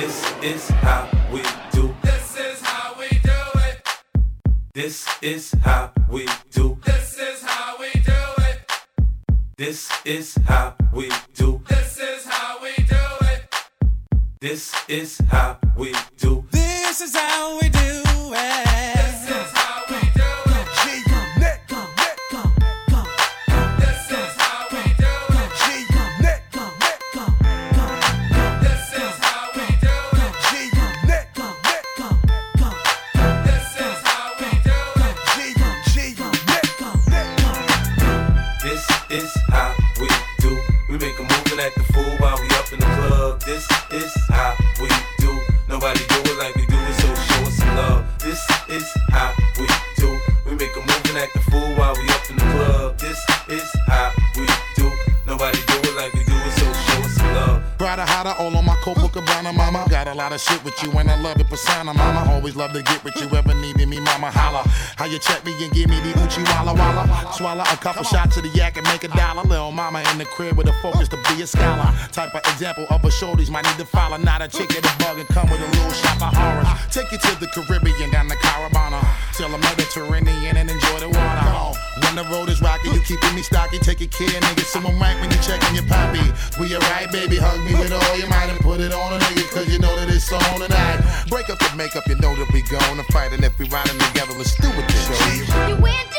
This is how we do. This is how we do it. This is how we do. This is how we do it. This is how we do. This is how we do it. This is how we do. This is how we do it. Hotter, all on my Copacabana, mama. Got a lot of shit with you, and I love the persona, mama. Always love to get with you, ever needed me, mama. Holla. How you check me and give me the Uchi Walla Walla? Swallow a couple shots of the yak and make a dollar. Little mama in the crib with a focus to be a scholar. Type of example of a shorties might need to follow. Not a chick at a bug and come with a little shop of horrors. Take you to the Caribbean, down the Caravana. Till the Mediterranean and enjoy the water. When the road is rocky, you keeping me stocky. Take care, nigga. Someone right when you checking your poppy. We alright, baby. Hug me with all your might and put it on a nigga, cause you know that it's on tonight. Break up the makeup, you know that we gonna fight. And if we riding together, let's do it this. You went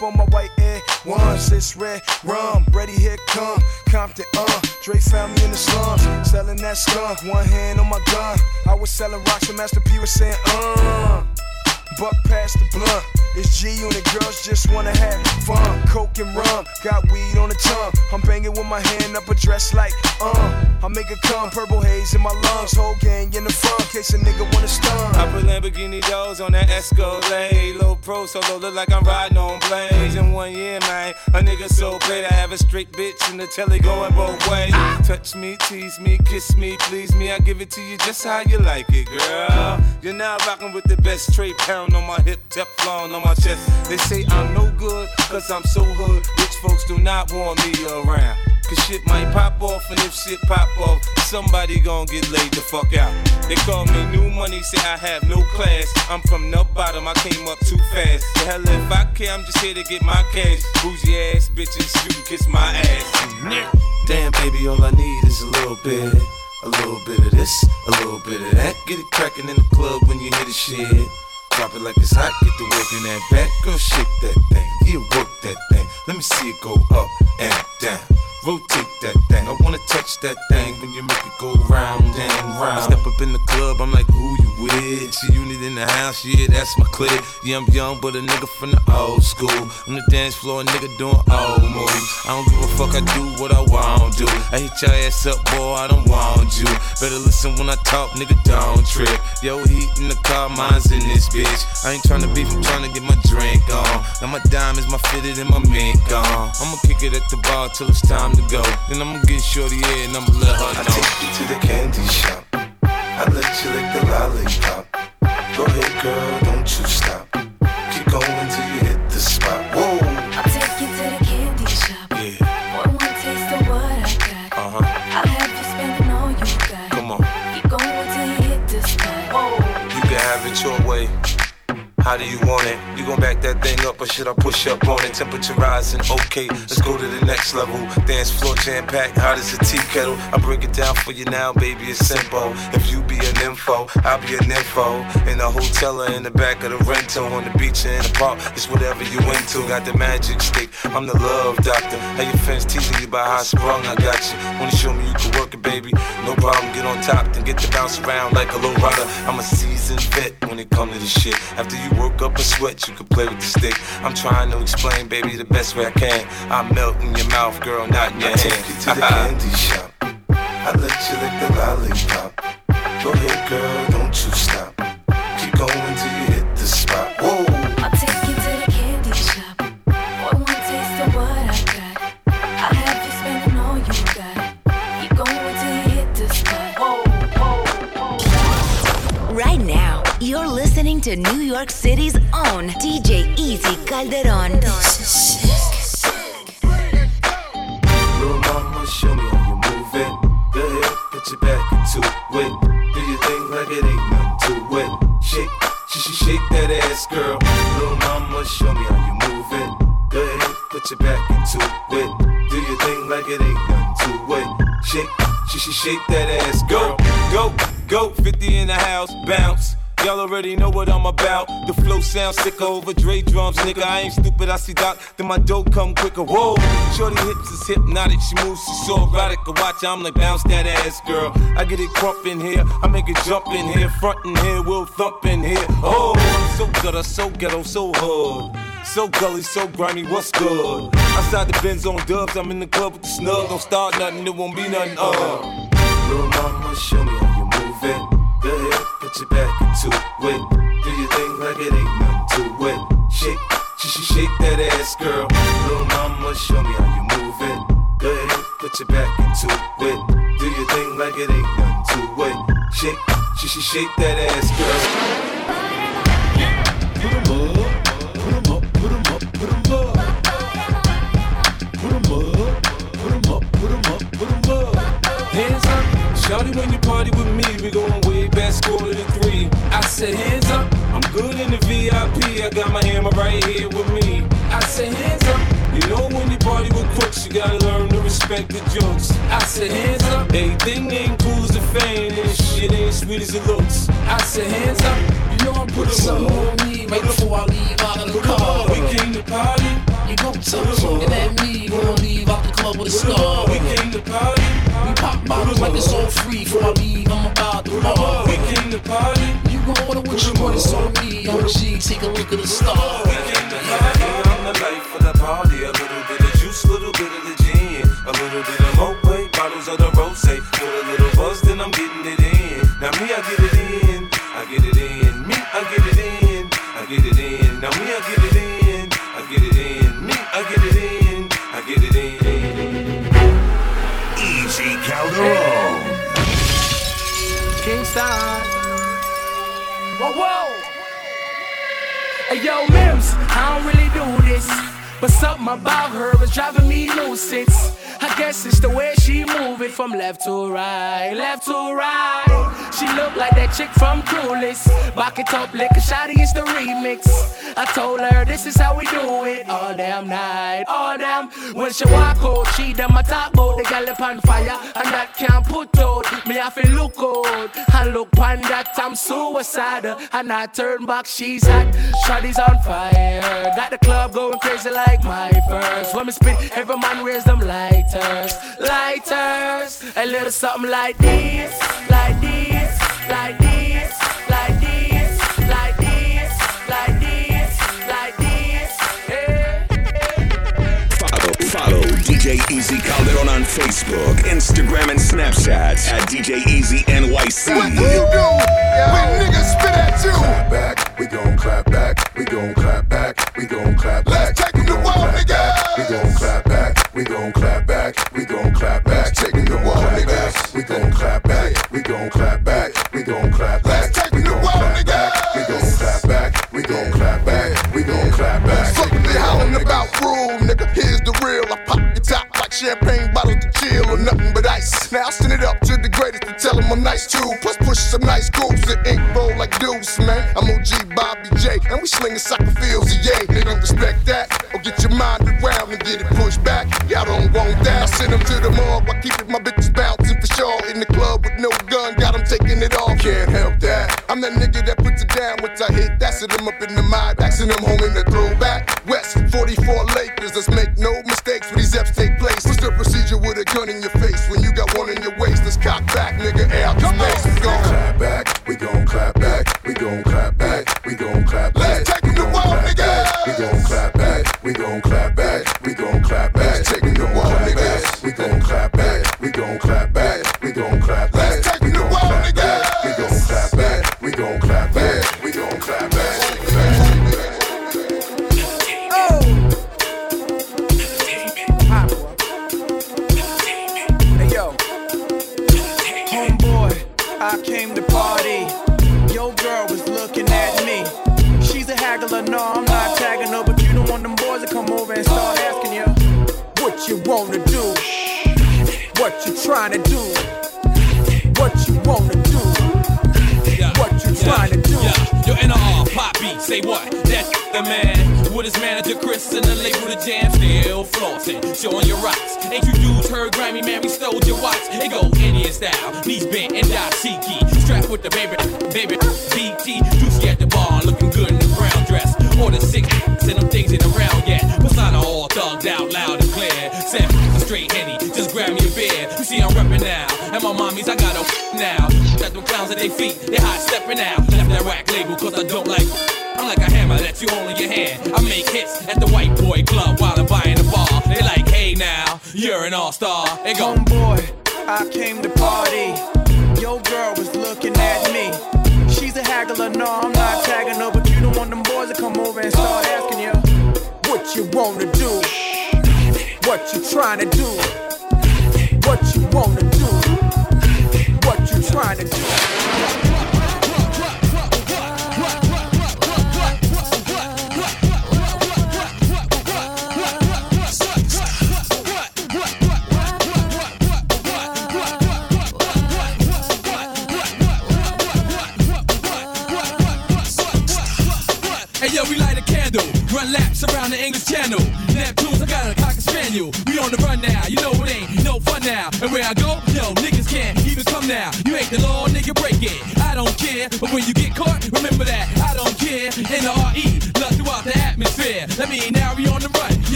step on my white air once, it's red rum. Ready, here come Compton, uh. Dre found me in the slums, selling that skunk. One hand on my gun. I was selling rocks, and Master P was saying, uh. Buck past the blunt. It's G unit girls just wanna have fun. Coke and rum, got weed on the tongue. I'm banging with my hand up a dress like, uh. Make it come, purple haze in my lungs. Whole gang in the front, case a nigga wanna stun. I put Lamborghini doors on that Escalade. Low pro solo, look like I'm riding on blades. In one year, man, a nigga so paid. I have a straight bitch in the telly going both ways. Touch me, tease me, kiss me, please me. I give it to you just how you like it, girl. You're now rocking with the best straight pound on my hip, Teflon on my chest. They say I'm no good, cause I'm so hood. Folks do not want me around. Cause shit might pop off, and if shit pop off, somebody gon' get laid the fuck out. They call me new money, say I have no class. I'm from the bottom, I came up too fast. The hell if I care, I'm just here to get my cash. Bougie ass bitches, you can kiss my ass. Damn, baby, all I need is a little bit. A little bit of this, a little bit of that. Get it crackin' in the club when you hear the shit. Drop it like it's hot, get the work in that back. Girl, shake that thing, yeah, work that thing. Let me see it go up and down. Rotate that thing. I wanna touch that thing when you make it go round and round. Step up in the club, I'm like, who you with? G unit in the house, yeah, that's my clique. Yeah, I'm young, but a nigga from the old school. On the dance floor, a nigga doing old moves. I don't give a fuck, I do what I want to. I hit your ass up, boy, I don't want you. Better listen when I talk, nigga, don't trip. Yo, heat in the car, mine's in this bitch. I ain't tryna beef, I'm tryna get my drink on. Now my diamonds, my fitted, and my mink on. I'ma kick it at the bar till it's time to go. Then I'ma get shorty here and I'ma let her know. I take you to the candy shop. I let you lick the lollipop. Go ahead, girl, don't you stop. Keep going till How do you want it? You gon' back that thing up or should I push up on it? Temperature rising, okay, let's go to the next level. Dance floor jam packed, hot as a tea kettle. I break it down for you now, baby, it's simple. If you be an info, I'll be an info. In a hotel or in the back of the rental, on the beach or in the park, it's whatever you into. Got the magic stick, I'm the love doctor. How your fans teasing you about how sprung, I got you. Wanna show me you can work it, baby? No problem, get on top, then get to bounce around like a low rider. I'm a seasoned vet when it come to this shit. After you work up a sweat, you can play with the stick. I'm trying to explain, baby, the best way I can. I melt in your mouth, girl, not in your I take you to the hand. candy shop. I let you lick the lollipop. Go ahead, girl, don't you stop. Keep going till you hit the spot. Whoa, listening to New York City's own DJ Easy Calderon. little mama, show me how you move it. Go ahead, put your back into it. Do your thing like it ain't nothing to it. Shake, sh- sh- shake that ass, girl. Little mama, show me how you move it. Go ahead, put your back into it. Do your thing like it ain't nothing to it. Shake, sh- sh- shake that ass, Go, go, go, 50 in the house, bounce. Y'all already know what I'm about. The flow sounds sicker over Dre drums, nigga. I ain't stupid, I see Doc, then my dope come quicker. Whoa, shorty hips is hypnotic, she moves, she's so erotic. I watch, I'm like, bounce that ass, girl. I get it crump in here, I make it jump in here, front in here, we'll thump in here. Oh, so gutter, so ghetto, so hood. So gully, so grimy, what's good? Outside the Benz on dubs, I'm in the club with the snug. Don't start nothing, it won't be nothing, uh. Little mama, show me how you move it. Go ahead, put your back into it. Do your thing like it ain't nothing to it. Shake, sh- sh- shake that ass, girl. Little mama, show me how you move it. Go ahead, put your back into it. Do your thing like it ain't nothing to it. Shake, sh- sh- shake that ass, girl. VIP, I got my hammer right here with me. I said hands up, you know when you party with crooks, you gotta learn to respect the jokes. I said hands up, everything ain't cool as the fame, and shit ain't sweet as it looks. I said hands up, you know I'm putting something on me right before I leave out of the car. We came to party, You gon' touch looking at me, gonna leave out the club with a star. we came to party, We pop bottles like it's all free. Before I leave, I'm about to bar. we came to party. Order what you want, it's on me. I'm G, take a look at the star. I'm the life of the party. Yo, Mims, I don't really do this. But something about her is driving me nuisance. I guess it's the way she move it from left to right, left to right. She look like that chick from Clueless. Back it up, lick a shotty, it's the remix. I told her this is how we do it all damn night, all damn. When she walk out, she done my top out, the gal up on fire, and that can't put out. Me have to look out, and look on that I'm suicidal, and I turn back, she's hot. Shotty's on fire, got the club going crazy like my first. When me spit, every man raise them lighters, lighters. A little something like this, like this, Follow, DJ Easy Calderon on Facebook, Instagram, and Snapchat at DJ Easy NYC. What do you do when niggas spit at you? Clap back, we gon' clap back, we gon' clap back, we gon' clap back. Let's take them to wall, niggas. We gon' clap back we gon' clap back, we gon' clap back, take we the wall, back, we gon' clap back, we gon' clap back, we gon' clap back, we gon' clap back, we gon' clap back, we gon' clap back, we gon' clap back. Fuck they howling about room, nigga. Here's the real. Champagne bottles to chill or nothing but ice. Now I send it up to the greatest to tell him I'm nice too. Plus push some nice grooves and ink roll like deuce, man. I'm OG Bobby J, and we slinging soccer fields, yeah. They don't respect that. Or get your mind around and get it pushed back. Y'all don't want that. I send them to the mug. I keep it, my bitches bouncing for sure. In the club with no gun, got them taking it off. Can't help that. I'm that nigga that puts it down once I hit. That's it, I'm up in the mind, axing them home in the throwback. West 44 Lakers, let's make no mistakes when these F's take place face. What's the procedure with a gun in your face when you got one in your waist? Let's cock back, nigga, out the space. We gon' clap back, we gon' clap back, we gon' clap back, we gon' clap back. Let's take him wall, nigga. We gon' clap back, we gon' clap back, we gon' clap back. Let's take wall, nigga. We gon' clap back, we gon' clap back, we gon'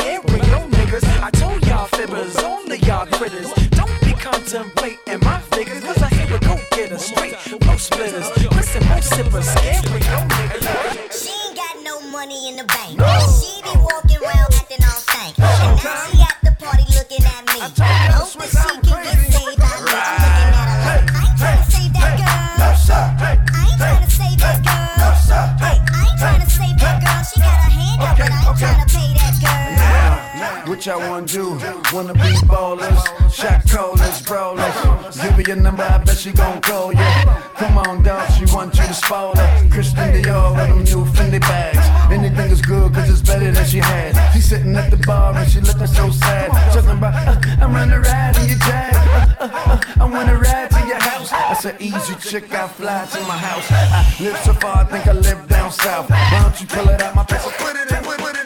and real niggas. I told y'all fibbers, only y'all critters. Don't be contemplating my figures, cause I hear a go getter straight. Most splitters, listen, most sippers, scared real niggas. She ain't got no money in the bank. No. She be walking around acting all stank. And now she got the what y'all wanna do. Wanna be ballers, shot callers, brawlers. Give me your number, I bet she gon' call you. Come on, dog, she want you to spoil her. Christian Dior with them new Fendi bags. Anything is good, cause it's better than she had. She sitting at the bar and she looking so sad. Talking about, uh, uh I'm gonna ride in your jag. Uh, uh, uh, I wanna ride to your house. That's an easy chick, I fly to my house. I live so far, I think I live down south. Why don't you pull it out my pants? Put it in, put it in.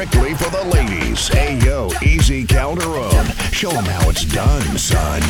strictly for the ladies. Hey yo, Easy Calderon. Show them how it's done, son.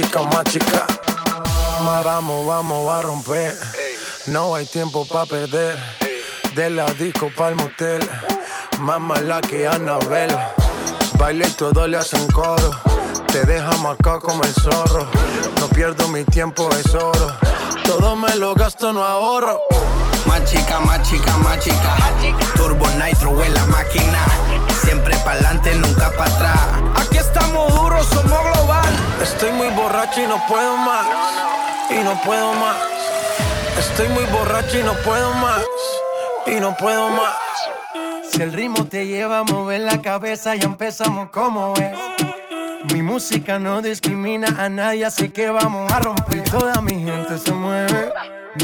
chica, más chica. Vamos, vamos a romper. No hay tiempo para perder. De la disco pa'l motel. Más mala que Anabel. Baile y todo le hacen coro. Te deja marcado como el zorro. No pierdo mi tiempo, es oro. Todo me lo gasto, no ahorro. Más chica, más chica, más chica. Turbo Nitro en la máquina siempre pa'lante, nunca para atrás. Aquí estamos duros, somos global. Estoy muy borracho y no puedo más. Y no puedo más. Estoy muy borracho y no puedo más. Y no puedo más. Si el ritmo te lleva a mover la cabeza, ya empezamos como es. Mi música no discrimina a nadie, así que vamos a romper. Toda mi gente se mueve.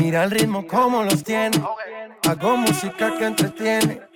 Mira el ritmo como los tiene. Hago música que entretiene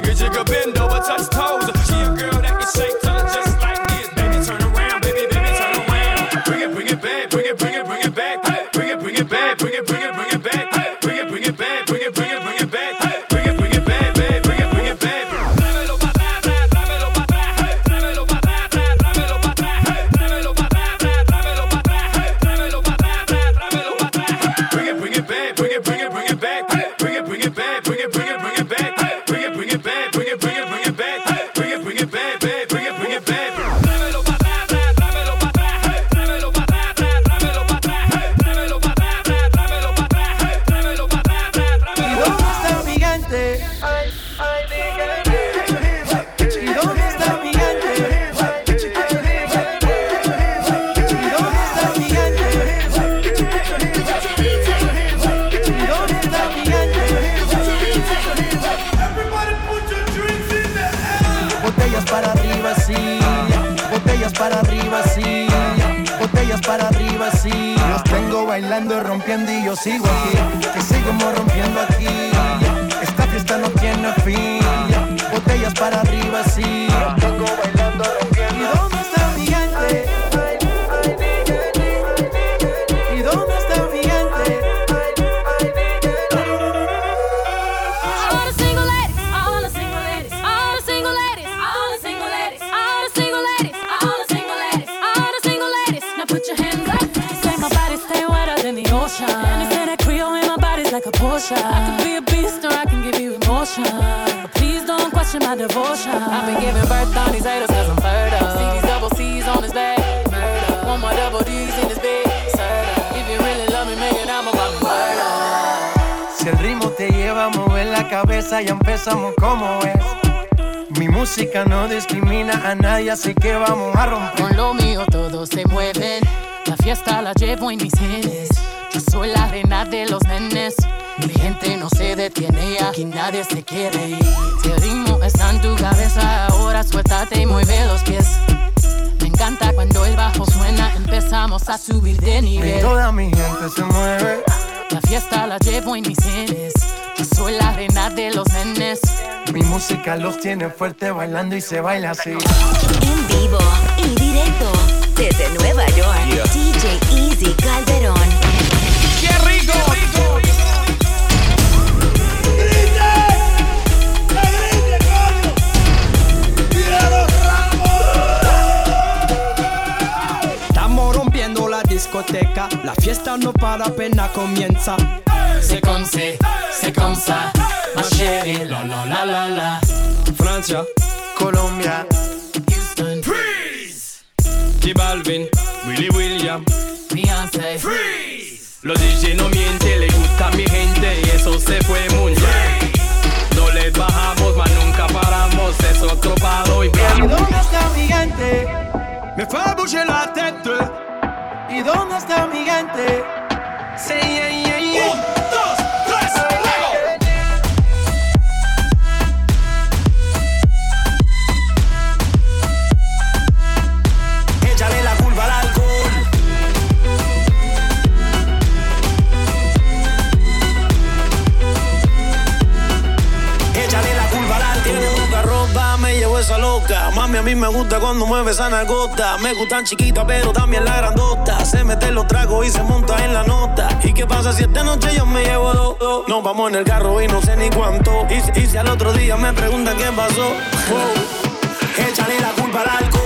jiggy jiggy bend over touch Botellas para arriba, sí. Botellas para arriba, sí. Los tengo bailando, rompiendo y yo sigo aquí. Que seguimos rompiendo aquí. Esta fiesta no tiene fin. Botellas para arriba, sí. Tengo bailando, potion. I could be a beast or I can give you emotion. But please don't question my devotion. I've been giving birth on these haters cause I'm fertile. See these double C's on his back. Murder. One more double D's in his bed. Serta. If you really love me, make it about me. Murder. Si el ritmo te lleva a mover la cabeza, ya empezamos como es. Mi música no discrimina a nadie, así que vamos a romper. Con lo mío todos se mueven. La fiesta la llevo en mis genes. Yo soy la reina de los nenes. Mi gente no se detiene, aquí nadie se quiere ir. Si el ritmo está en tu cabeza, ahora suéltate y mueve los pies. Me encanta cuando el bajo suena, empezamos a subir de Y nivel. toda mi gente se mueve. La fiesta la llevo en mis genes. Yo soy la reina de los nenes. Mi música los tiene fuerte bailando y se baila así. En vivo y directo desde Nueva York. Yeah. DJ Easy Calderón. La discoteca, la fiesta no para apenas comienza. C'est comme c'est, c'est comme ça, ma chérie, la la la la la. Francia, Colombia, Houston, Freeze. J Balvin, Willy William, Beyoncé, Freeze. Los DJ no mienten, le gusta a mi gente y eso se fue muy bien. No les bajamos, mas nunca paramos, es otro palo y ¿Y dónde está mi gente? Me fait bouger la tête. ¿Y dónde está mi gente? Yeah, yeah. A mí me gusta cuando mueve esa nalgota. Me gustan chiquitas, pero también la grandota. Se mete los tragos y se monta en la nota. ¿Y qué pasa si esta noche yo me llevo dos? dos? Nos vamos en el carro y no sé ni cuánto. Y, si- al otro día me preguntan qué pasó. Wow. Échale la culpa al alcohol.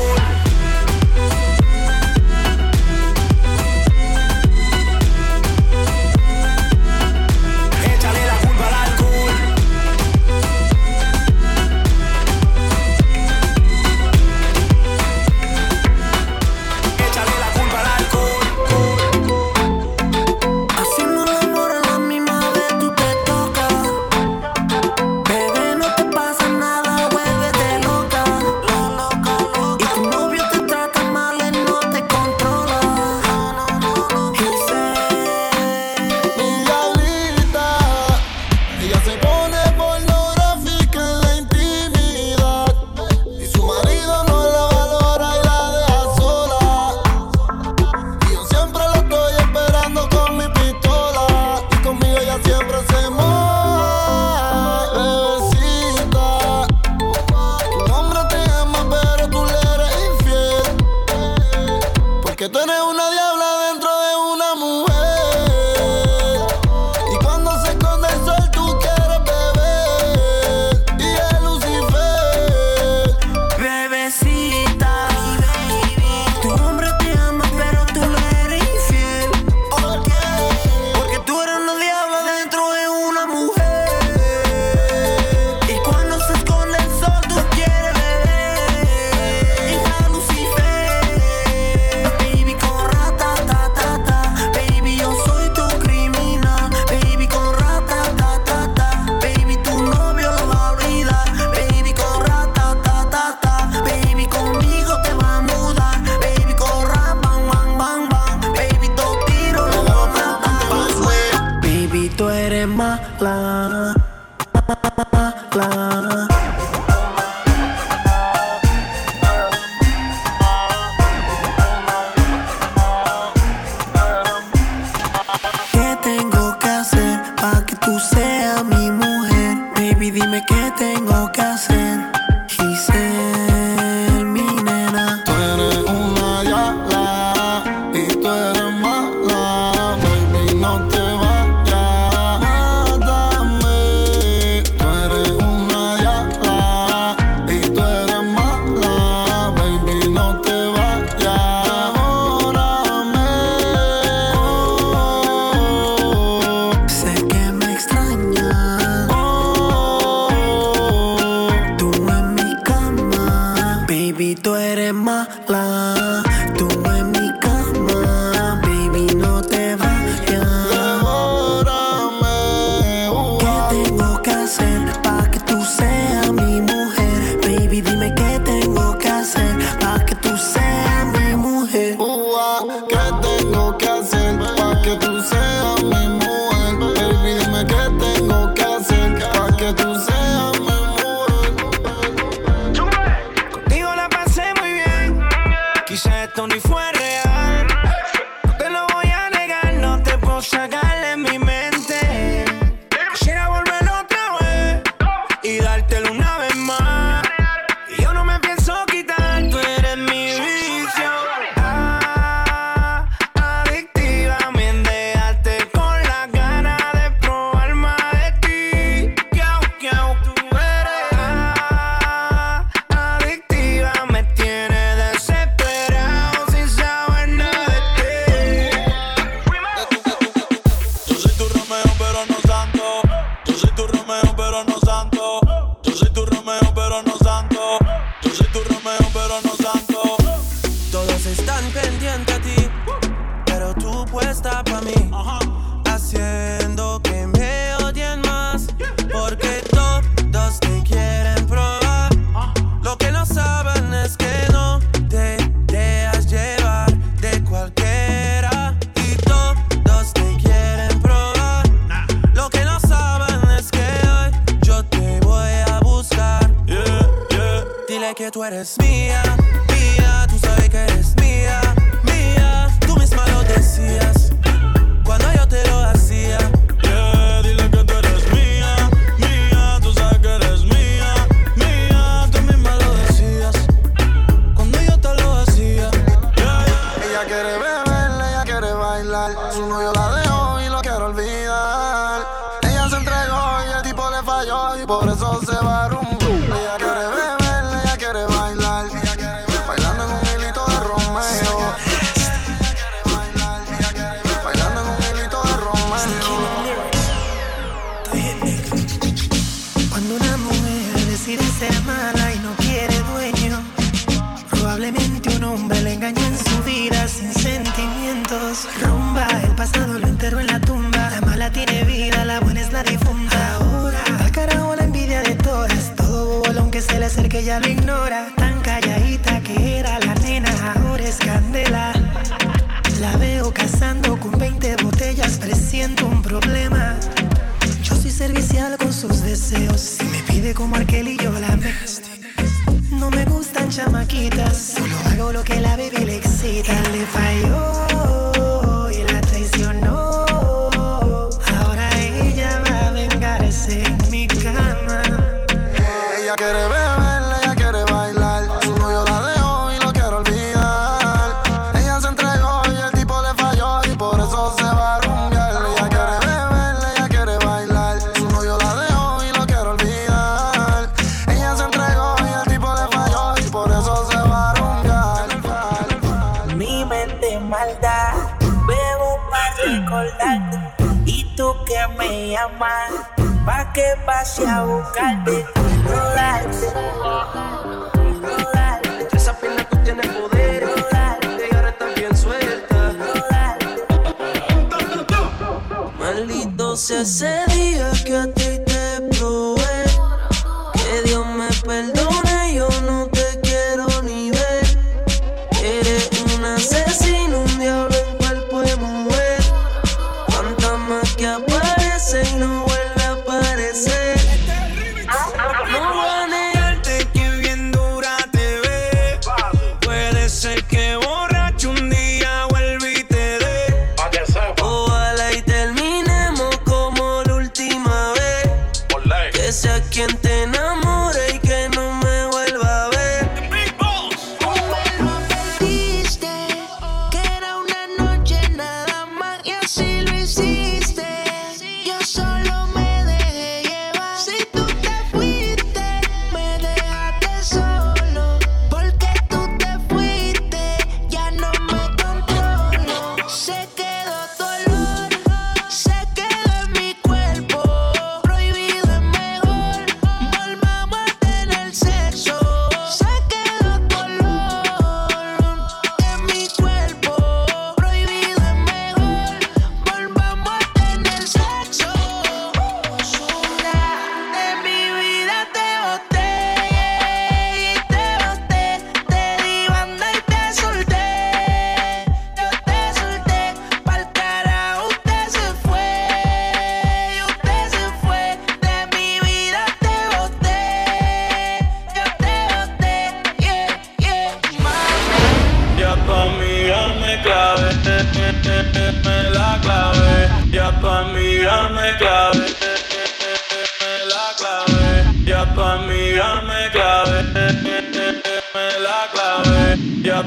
que tú eres mía, mía, tú sabes que eres mía, mía, tú misma lo decías.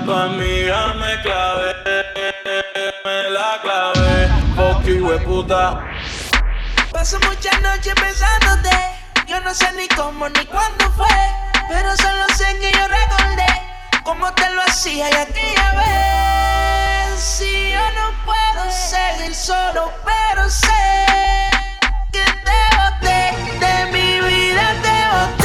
tu amiga me clavé, me la clavé, poqui hueputa. Paso muchas noches pensándote, yo no sé ni cómo ni cuándo fue, pero solo sé que yo recordé cómo te lo hacía y aquella vez. Si yo no puedo seguir solo, pero sé que te boté, de mi vida te boté.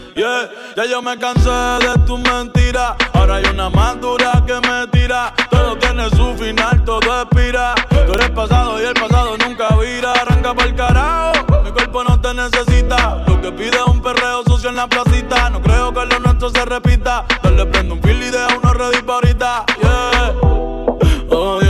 Yeah, ya yo me cansé de tus mentiras. Ahora hay una más dura que me tira. Todo tiene su final, todo expira. Tú eres pasado y el pasado nunca vira. Arranca para el carajo, mi cuerpo no te necesita. Lo que pide es un perreo sucio en la placita. No creo que lo nuestro se repita. Dale prendo un fil y deja una red ahorita. Yeah. Oh,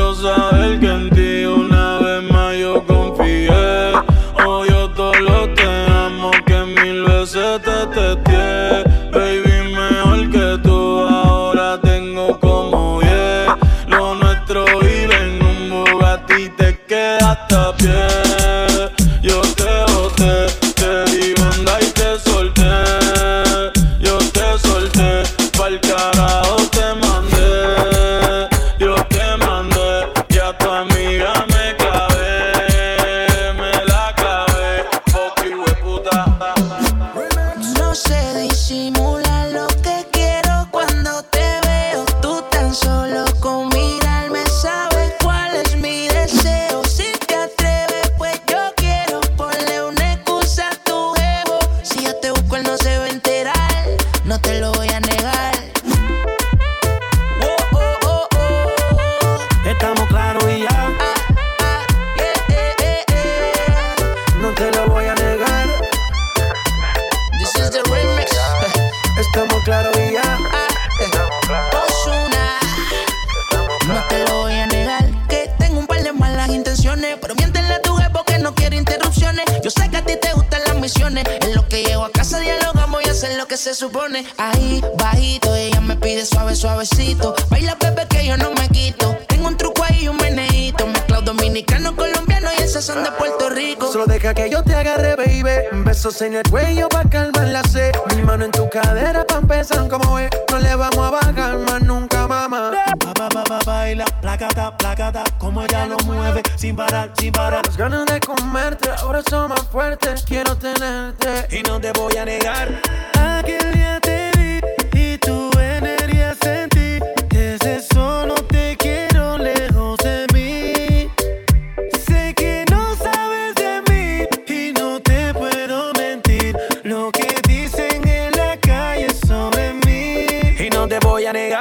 Besos en el cuello pa' calmar la sed. Mi mano en tu cadera pa' empezar como es. No le vamos a bajar más nunca, mamá. Pa, pa, pa, pa, baila, placata, placata. Como ella lo mueve, sin parar, sin parar. Las ganas de comerte ahora son más fuertes. Quiero tenerte y no te voy a negar. Aquel día I.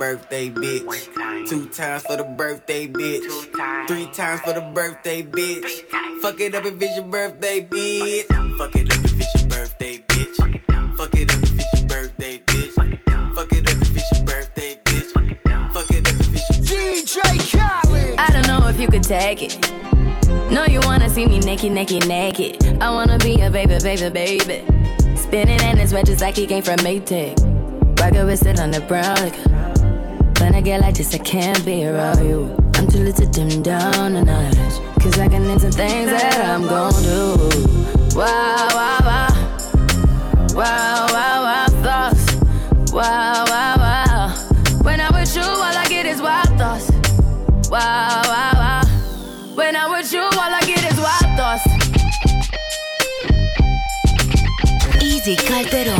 birthday bitch. Two times for the birthday bitch. Three times for the birthday bitch. Fuck it up if it's your birthday bitch. Fuck it up if it's your birthday bitch. Fuck it up if it's your birthday bitch. Fuck it up if it's your birthday bitch. Fuck it up if it's your DJ Khaled. I don't know if you could take it. No, you wanna see me naked, naked, naked. I wanna be a baby, baby, baby. Spinning in his red just like he came from Maytag. Rocket with it on the brown liquor. When I get like this, I can't be around you. I'm too little to dim down the night. Cause I can into things that I'm gon' do. Wow, wow, wow. Wow, wow, wow, thoughts. Wow, wow, wow. When I'm with you, all I get is wild thoughts. Wow, wow, wow. When I'm with you, all I get is wild thoughts. Easy Calderon.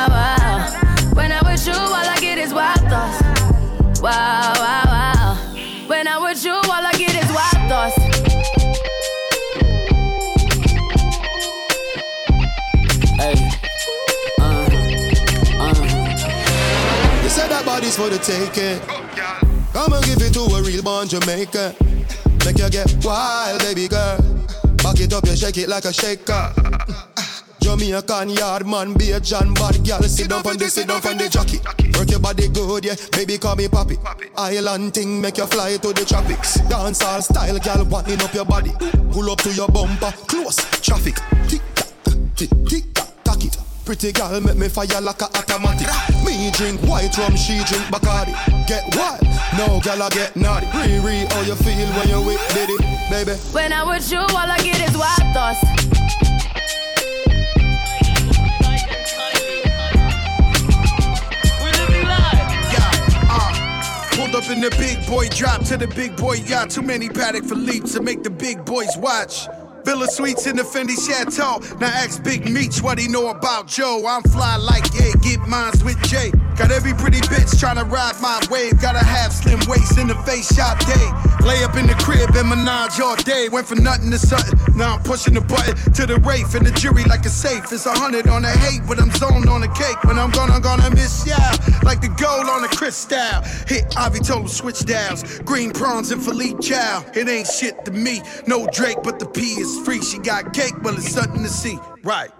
For the taking. Come and give it to a real born Jamaican. Make you get wild, baby girl. Back it up, you shake it like a shaker. Jamaican yard man, be a John bad girl. Sit down on the, sit down on the jockey. Work your body good, yeah. Baby, call me papi. Island thing, make you fly to the tropics. Dance all style, girl, winding up your body. Pull up to your bumper, close traffic. Tick tock, tick tick. Pretty girl, make me fire like a automatic. Me drink white rum, she drink Bacardi. Get wild, no girl, I get naughty. Riri, how you feel when you with Diddy, baby? When I'm with you, all I get is wild thoughts. Pulled up in the big boy drop to the big boy yacht. Too many paddock for leaps to make the big boys watch. Villa Suites in the Fendi Chateau. Now ask Big Meech what he know about Joe. I'm fly like yeah, get mines with Jay. Got every pretty bitch tryna ride my wave. Gotta have slim waist in the face shop day. Lay up in the crib and menage all day. Went from nothing to something. Now I'm pushing the button to the Wraith and the jury like a safe. It's a hundred on the hate, but I'm zoned on the cake. When I'm gonna, gonna miss ya. Like the gold on the crystal. Hit Ivy told him switch dials. Green prawns and Philippe Chow. It ain't shit to me. No Drake, but the P is free. She got cake, but it's something to see. Right.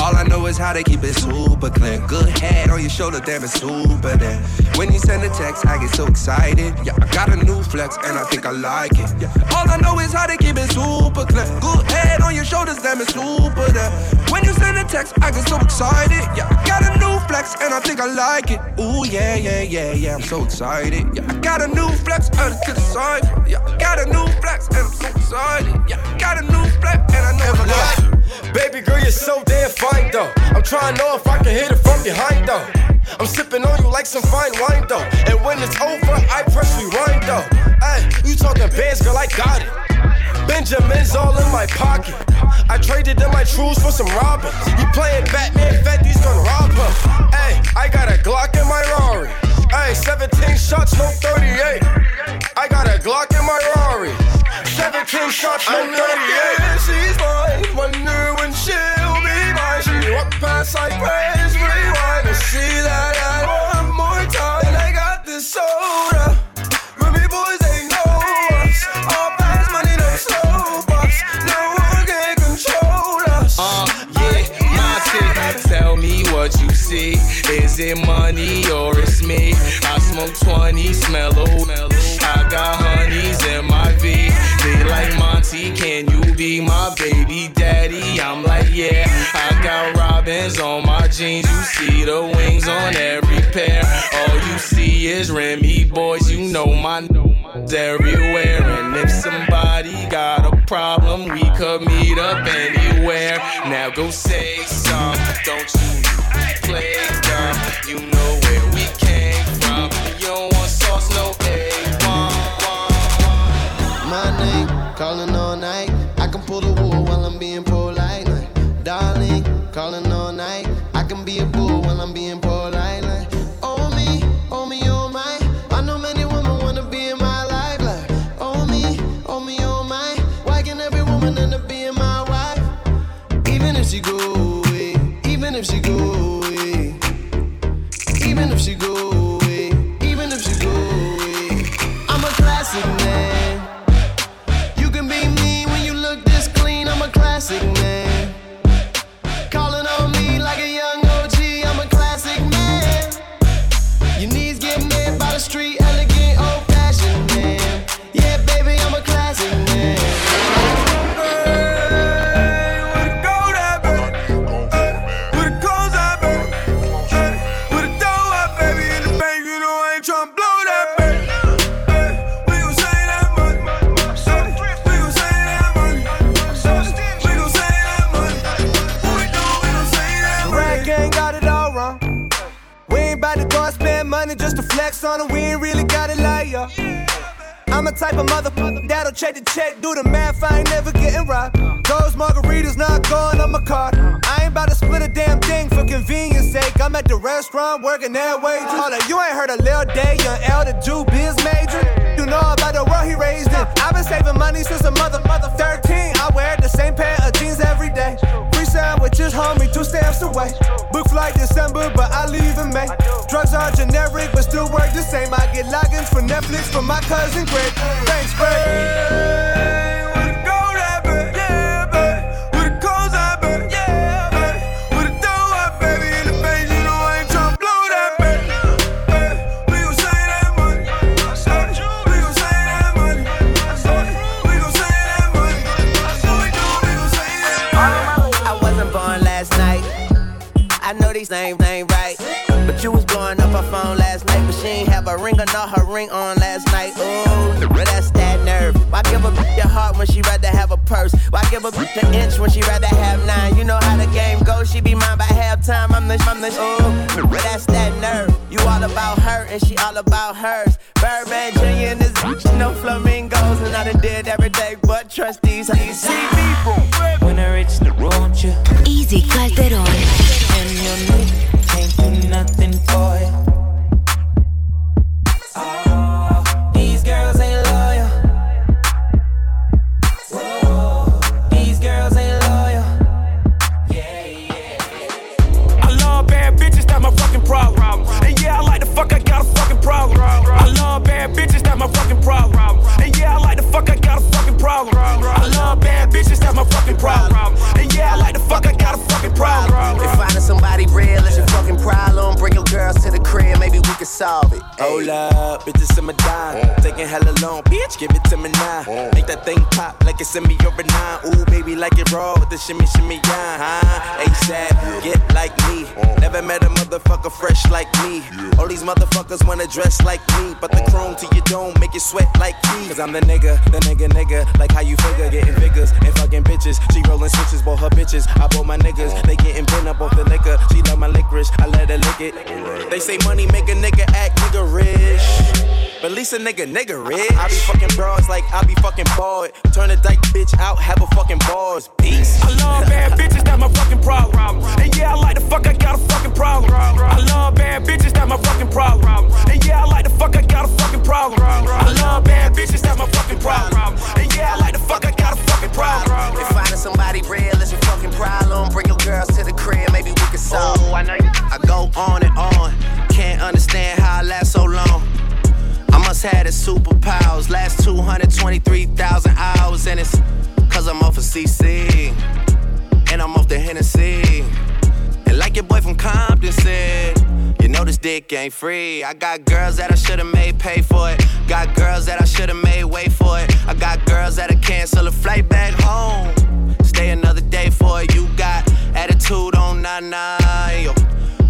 All I know is how to keep it super clean. Good head on your shoulder, damn it's super there. When you send a text, I get so excited. Yeah, I got a new flex and I think I like it. Yeah, all I know is how to keep it super clean. Good head on your shoulders, damn it's super there. When you send a text, I get so excited. Yeah, I got a new flex and I think I like it. Ooh yeah, yeah, yeah, yeah, I'm so excited. Yeah, I got a new flex and to the side. Yeah, I got a new flex and I'm so excited. Yeah, got a new flex and I know I like it. Baby girl, you're so damn fine though. I'm trying to know if I can hit it from behind though. I'm sipping on you like some fine wine though. And when it's over, I press rewind though. Hey, you talking bands, girl, I got it. Benjamin's all in my pocket. I traded in my trues for some robbers. You playing Batman, Fetty's gonna rob him. Hey, I got a Glock in my Rari. Hey, 17 shots, no 38. I got a Glock in my Rari. 17 shots, no 38. she's mine. Wonder when she'll be mine. She walk past like praise rewind and see that I see. Is it money or it's me? I smoke 20, smell I got honeys in my V. They like Monty, can you be my baby daddy? I'm like, yeah. I got robins on my jeans. You see the wings on every pair. All you see is Remy Boyz. You know my n- everywhere. And if somebody got a problem, we could meet up anywhere. Now go say some. Don't you You know where we came from. You don't want sauce, no My name, calling all night. I can pull the wool while I'm being polite. Like, darling, calling all night. I can be a bull while I'm being polite. Like, oh me, oh me, oh my. I know many women wanna be in my life. Like, oh me, oh me, oh my. Why can every woman end up being my wife? Even if she go away, even if she go away, on it. We ain't really got it like ya. I'm a type of motherfucker that'll check the check, do the math. I ain't never getting robbed. Those margaritas not going on my card. I ain't about to split a damn thing for convenience sake. I'm at the restaurant working that wages. Hold you ain't heard a Lil Day, young L, the Jew biz major. You know about the world he raised in. I've been saving money since a mother, mother 13. I wear the same pair of jeans every day. Free sandwiches, homie, two stamps away. Book flight December, but I leave in May. Drugs are generic, but still work the same. I get logins for Netflix from my cousin Greg. Thanks, Greg. Ring her ring on last night. Ooh, but that's that nerve. Why give a bitch your heart when she rather have a purse? Why give a bitch an inch when she rather have nine? You know how the game goes. She be mine by halftime. I'm the, I'm the, ooh, but that's that nerve. You all about her and she all about hers. Birdman Jr. and this bitch, no flamingos. And I done did every day but trust these. How you see people? When I reach the road, you Easy Calderon. Bad bitches, that's my fucking problem. And yeah, I like the fuck, I got a problem. I love bad bitches, that's my fucking problem. And yeah, I like to fuck, I got a fucking problem. If finding somebody real is your fucking problem, bring your girls to the crib, maybe we can solve it. Hold up, bitches in my dime. Taking hella long, bitch, give it to me now. Make that thing pop like it's in me over nine. Ooh, baby, like it raw with the shimmy, shimmy, yeah, huh? ASAP, get like me. Never met a motherfucker fresh like me. All these motherfuckers wanna dress like me, but the chrome to your dome make you sweat like me. Cause I'm the nigga, the nigga, nigga. Like how you figure, getting figures and fucking bitches. She rolling switches, bought her bitches. I bought my niggas, they getting bent up off the liquor. She love my licorice, I let her lick it. They say money make a nigga act nigga rich. But at least a nigga, nigga rich. I be fucking bras like I be fucking bored. Turn a dyke bitch out, have a fucking bars. Peace. I love bad bitches, that's my fucking problem. And yeah, I like the fuck, I got a fucking problem. I love bad bitches, that's my fucking problem. And yeah, I like the fuck, I got a fucking problem. I love bad bitches, that's my fucking problem. And yeah, I like the fuck, I got a fucking problem. If finding somebody real is your fucking problem, bring your girls to the crib, maybe we can solve. Oh, I know you. I go on and on, can't understand how I last so long. I must have the superpowers, last 223,000 hours, and it's cause I'm off of CC, and I'm off the Hennessy. And like your boy from Compton said, you know this dick ain't free. I got girls that I should've made pay for it. Got girls that I should've made wait for it. I got girls that'll cancel a flight back home. Stay another day for it. You got attitude on nine yo.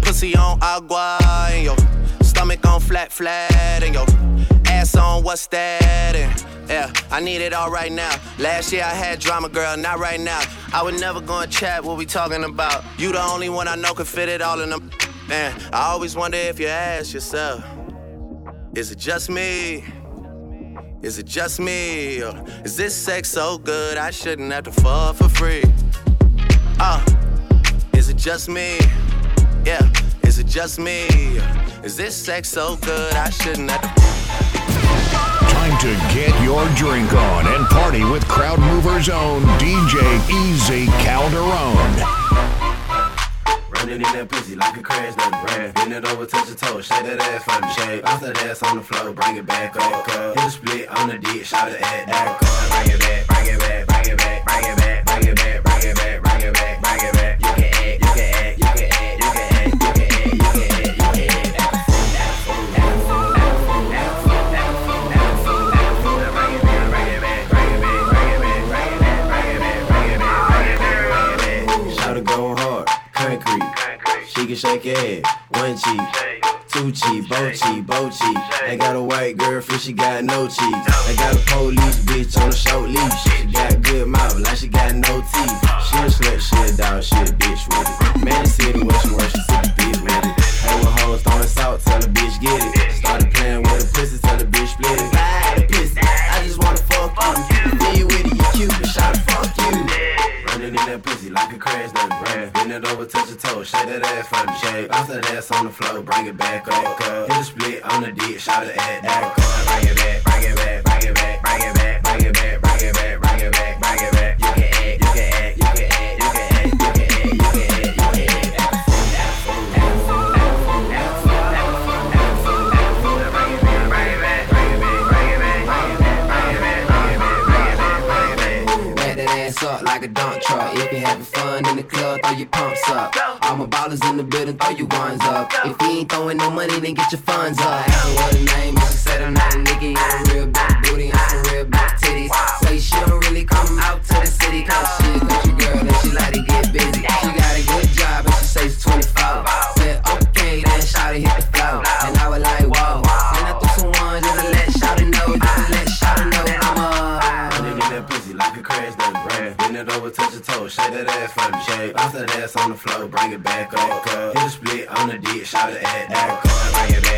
Pussy on agua, yo. Stomach on flat, flat, and yo. Ass on what's that? And yeah, I need it all right now. Last year I had drama, girl, not right now. I would never go and chat what we talking about. You the only one I know could fit it all in them. Man, I always wonder if you ask yourself, is it just me? Is it just me? Or is this sex so good I shouldn't have to fall for free? Uh, is it just me? Yeah, is it just me? Is this sex so good I shouldn't have to Time to get your drink on and party with Crowd Movers own DJ Easy Calderon. Running in that pussy like a crash dump brand. Bend it over, touch your toe, shake that ass from the shape. Bounce that ass on the floor, bring it back up. Hit a split on the dick, shout it at that. Bring it back, bring it back, bring it back, bring it back, bring it back, bring it back, Head, one cheek, two cheek, both cheek. They got a white girlfriend, she got no cheeks. They got a police bitch on a short leash. She got good mouth, like she got no teeth. She a slut, she a dog, she a bitch with it. Man, city she work, she see the bitch with it. Hey, with hoes throwing salt, tell the bitch get it. Like a crash dump brand. Bend it over, touch your toe, shake that ass from the shape. Bounce that ass on the floor, bring it back up. Hit a split on the dick, shout it at that. Bring it back, bring it back, a dump truck. If you having fun in the club, throw your pumps up. All my ballers in the building, throw your ones up. If you ain't throwing no money, then get your funds up. Her what her name. She said I'm not a nigga, touch your toe, shake that ass from the shape. Bounce that ass on the floor, bring it back up. Hit a split on the dick, shout it at that. Bring it back,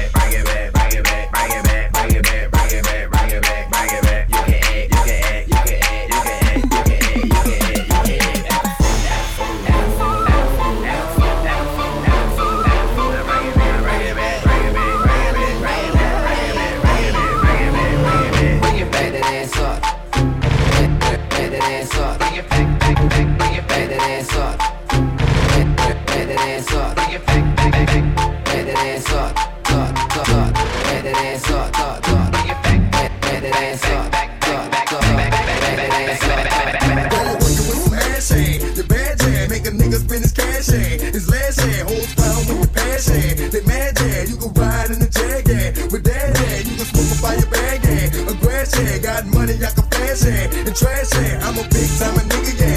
money I can pass it and trash it. I'm a big time nigga, yeah.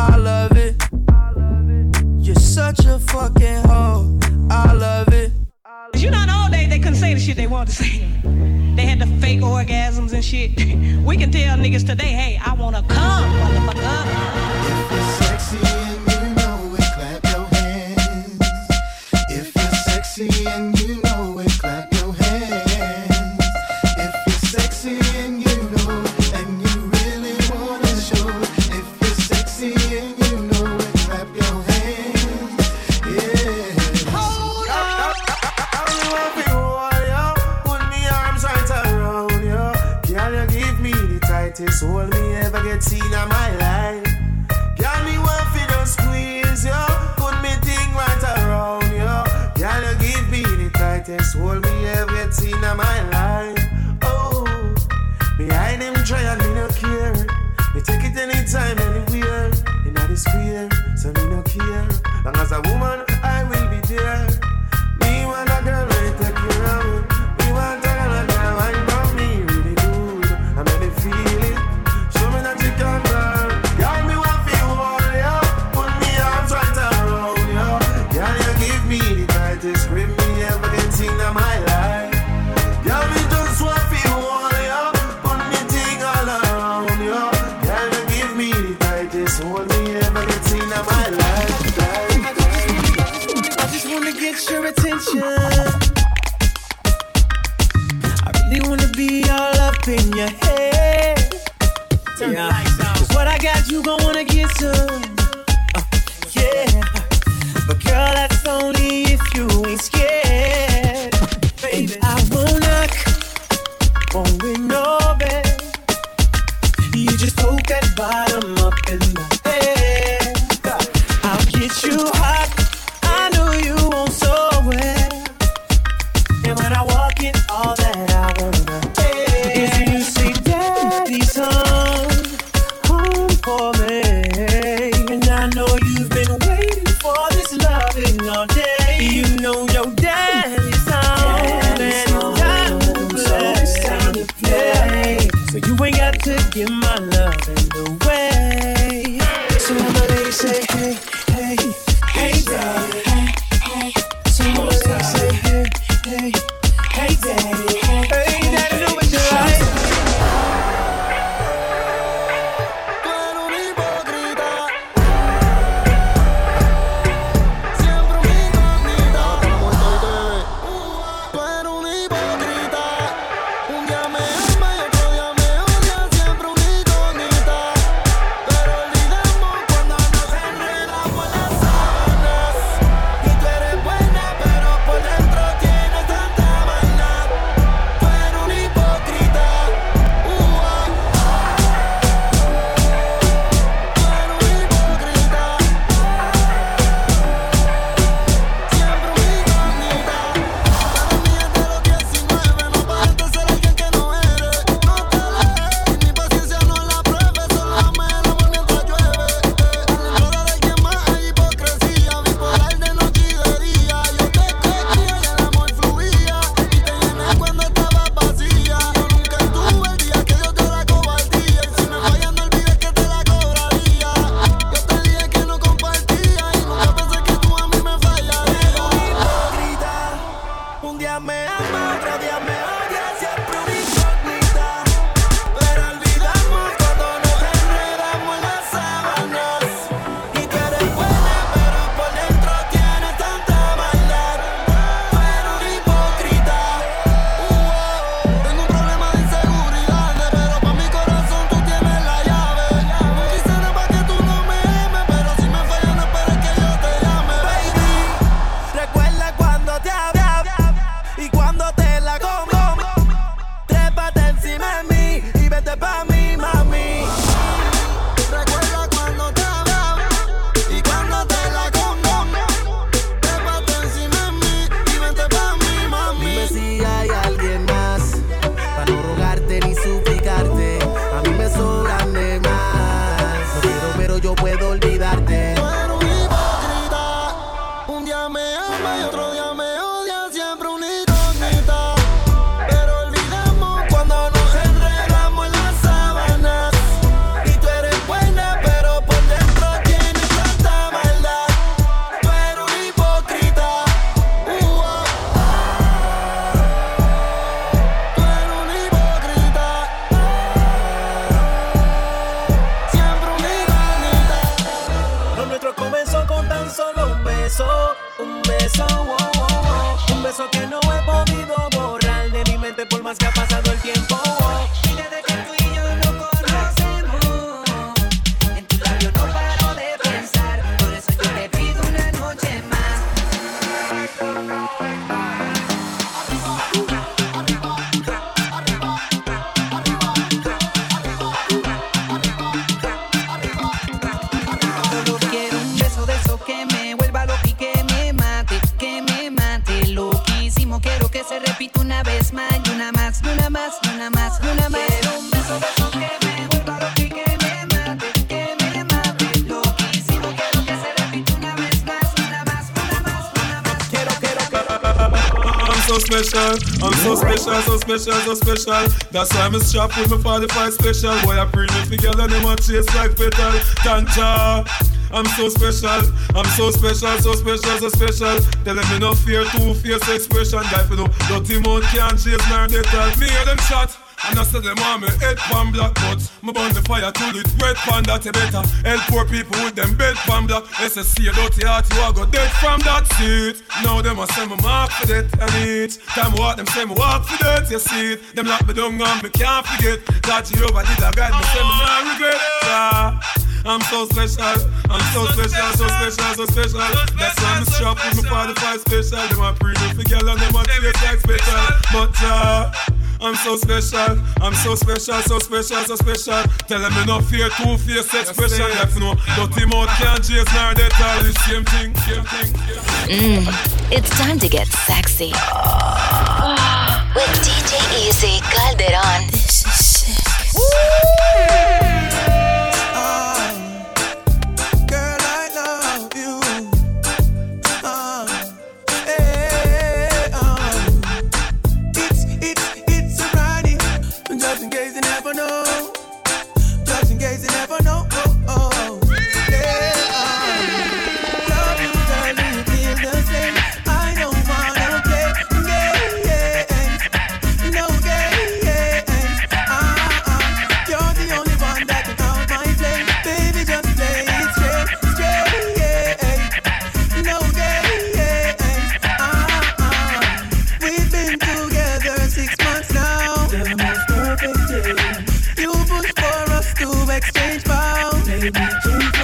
I love it. You're such a fucking hoe. I love it. You know, all day they couldn't say the shit they wanted to say. They had the fake orgasms and shit. we can tell niggas today, hey, I wanna come, motherfucker. Special, so special. That's why I'm a strap with my 45 special. Boy, I bring it together, them a chase like petal. Tanja. I'm so special, I'm so special, so special, so special. Tell them me no fear, two face expression. Guy for no dirty mouth can't chase nor they tell me hear them shot. And I said them want me head pan black but Me burn the fire to it red pan that you better Help poor people with them bed pan black. SSC a dirty heart you a go dead from that seat. Now them a send me mark for that and each Time what them say me walk for that you see. It Them lock me down and me can't forget. God Jehovah did a guide me say me not regret. Yeah. I'm so special, I'm so special, so special, so special. That's why I'm strapped with my 45 special. Them a premium for girl and them a taste like special. But uh, I'm so special, I'm so special, so special, so special. Tell them me no fear two face expression. If no dirty mouth can't chase nor they tell the same thing, same thing. Same thing. Mmm, it's time to get sexy. Ah. With DJ Easy Calderon. This is Baby, change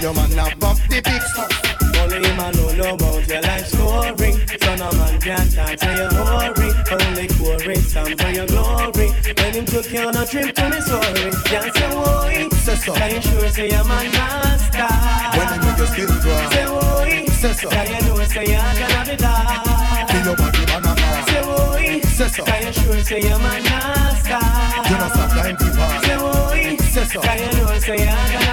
your man have up the pics. Only him alone know about your life story. So no man can talk to your glory. Only quarry time for your glory. When him took you on a trip to Missouri, can't say why. Say so. Can you sure say I'm a master? When you make your skin dry. Say why. Say so. Can you know say I'm gonna be there? Feel your body banana. Say why. Say so. Can you sure say I'm a master? You know stop time to pass. Say why. Say so. Can you know say I'm gonna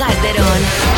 Easy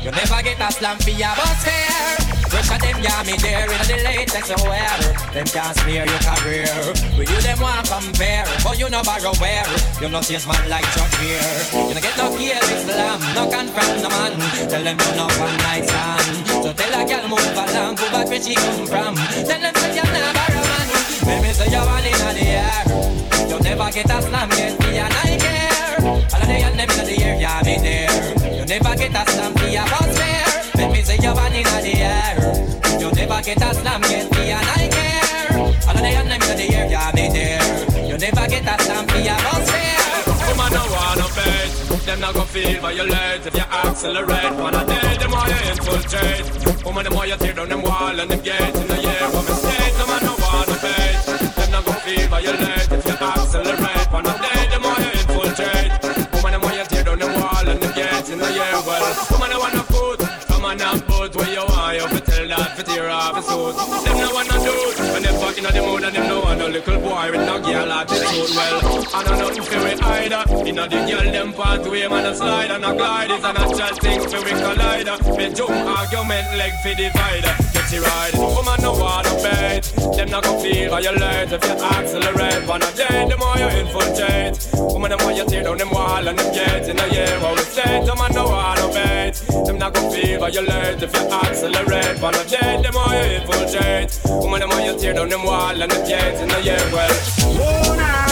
You never get a slam for your bus fare. Which of them got me there in the latest and? Them can't smear your career. With you, them want compare. But you no borrow wear. You no change man like Chuck here. You no get no gear, Islam. No confront no man. Tell them you no one night stand. So tell a girl move along. Go back where she come from. Tell them say you never borrow man. Maybe say you one in the air. You never get a slam, get me and I care. All of the young them in the air, yeah, me there never get a slam for your boss fair. Let me see your band in the air. You never get a slam, get me and I care. All of the hand in the air, yeah, be there. You never get a slam for your boss fair. Woman, no wanna bet. Them not gonna feel legs if you accelerate. Wanna tell them why you infiltrate. Woman, the more you tear down them wall and them gates in the air. Woman, mistake. Woman, no wanna bet. Them not gonna feel legs. Little boy with a girl attitude well. And I nothing for we either. In a the girl them pathway, man a slide and a glide is a natural thing for we collider. Me jump argument leg for divider. Get it right, woman no wanna bait. Them not gonna feel how you late if you accelerate. Wanna date, them all you infiltrate. Woman them all you tear down them wall and them gates in a year out of state. Woman no wanna bait. Them not gonna feel how you late if you accelerate. Wanna date, them all you infiltrate. Woman them all you tear down them wall and them gates in a year yeah, well, oh, nah.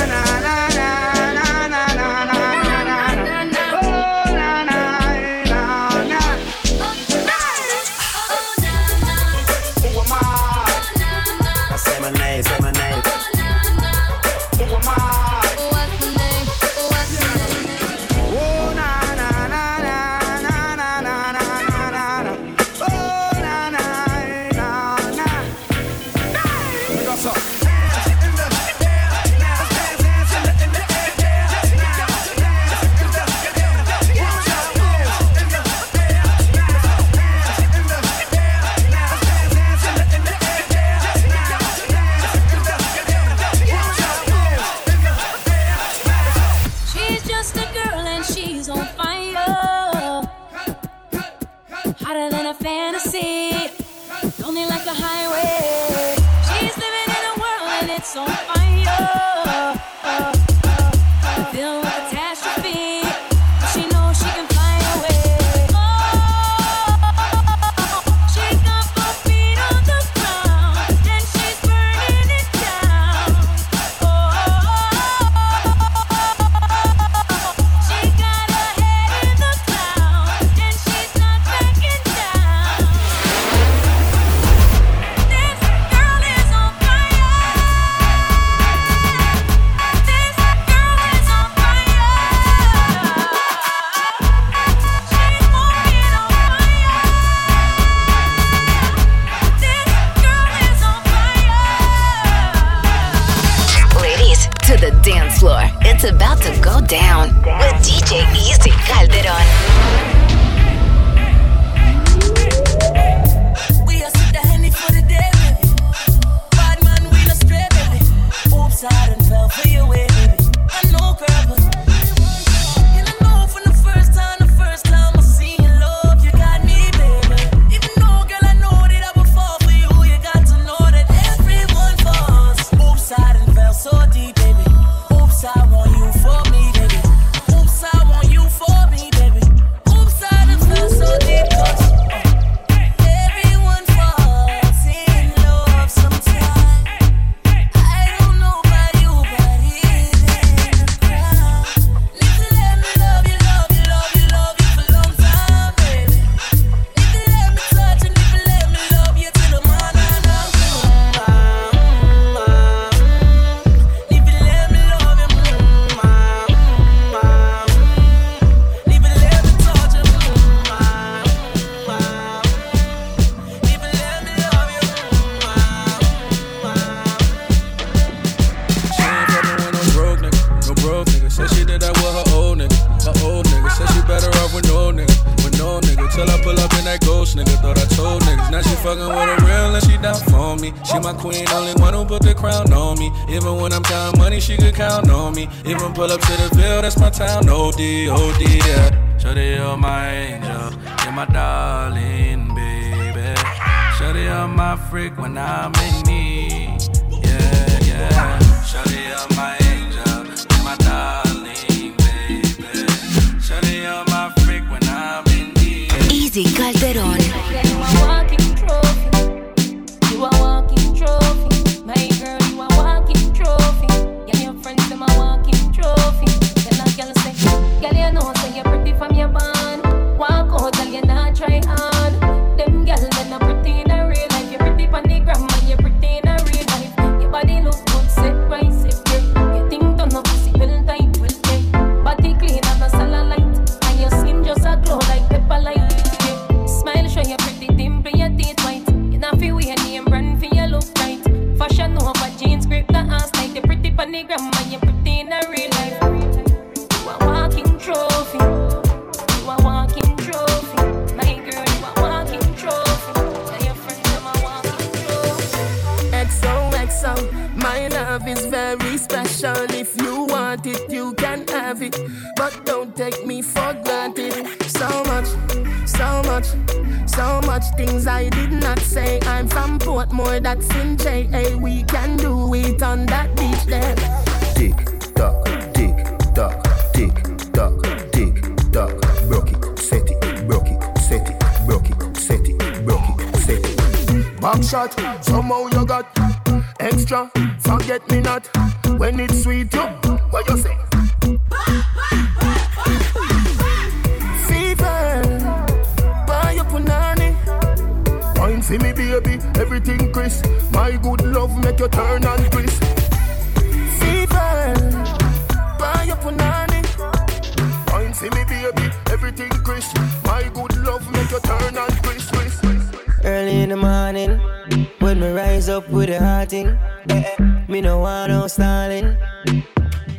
up with a hearting. Eh, eh. Me no want no stalling.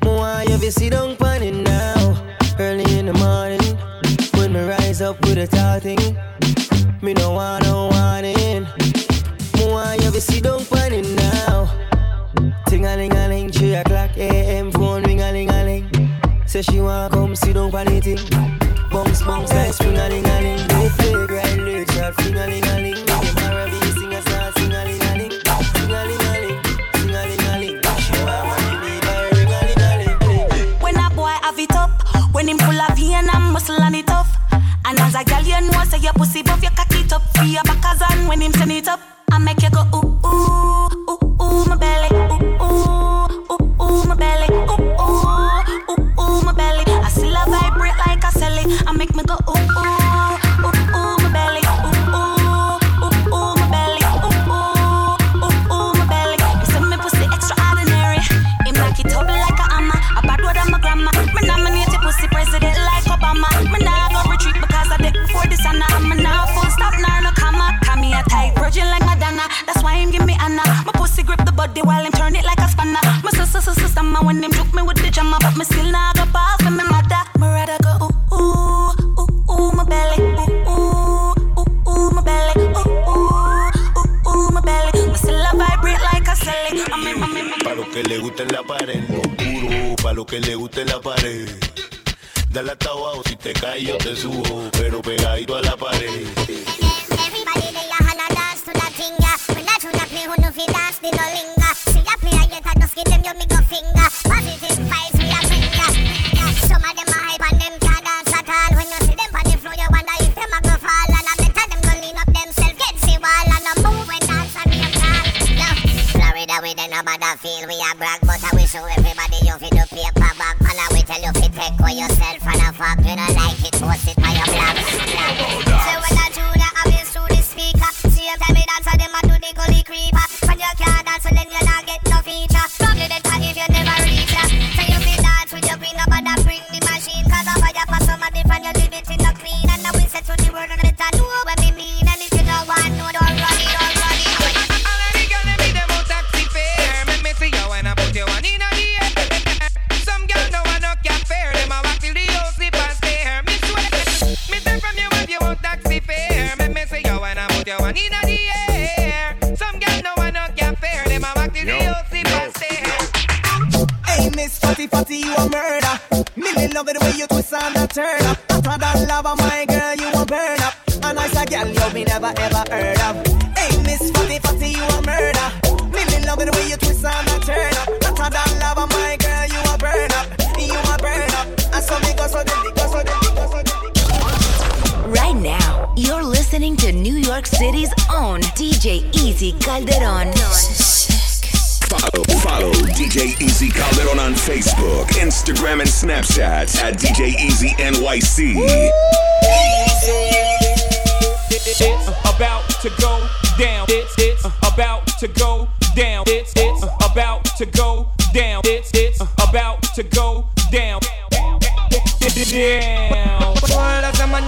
Why if you sit down panning now? Early in the morning, when me rise up with a tall thing. Me no want no warning. Why if you sit down panning now? Ting a ling a ling, three o'clock a.m. Phone ring a ling a ling. Say she want come sit down panning. Bounce bounce like spring a ling a ling. your pussy buff, your cocky top, free your backers and when him send it.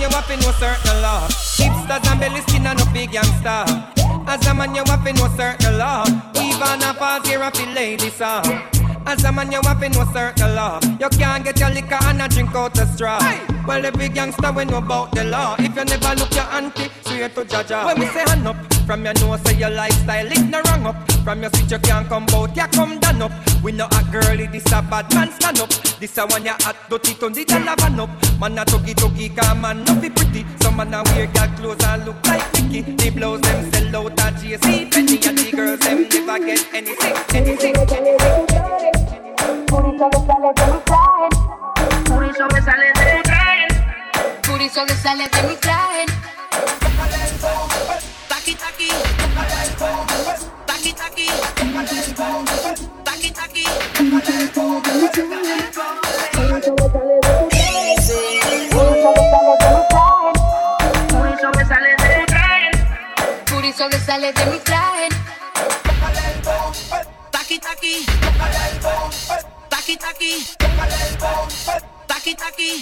man, you have to know certain law. Hipsters and belly skin and no big youngster. As a man, you have to know certain law. Even a pause here, a feel ladies song. As a man, you have to know certain law. You can't get your liquor and a drink out a straw. Hey. Well, every gangster, we know about the law. If you never look your auntie, swear to Jaja. When we say hand up. From your nose, say your lifestyle is no wrong up. From your seat, you can't come bout. you come down up. We know a girlie, this a bad man stand up. This a one ya hot, dirty, turn the dollar van up. Man a tuggy tuggy, come man no be pretty. Some man a wear girl clothes and look like Mickey. They blows them sell out at JC Penney, and the girls them never get anything, anything. Por eso me sale de mi traje, por eso me sale de mi traje. Tócale Taki taki, taki taki, taki taki, taki taki.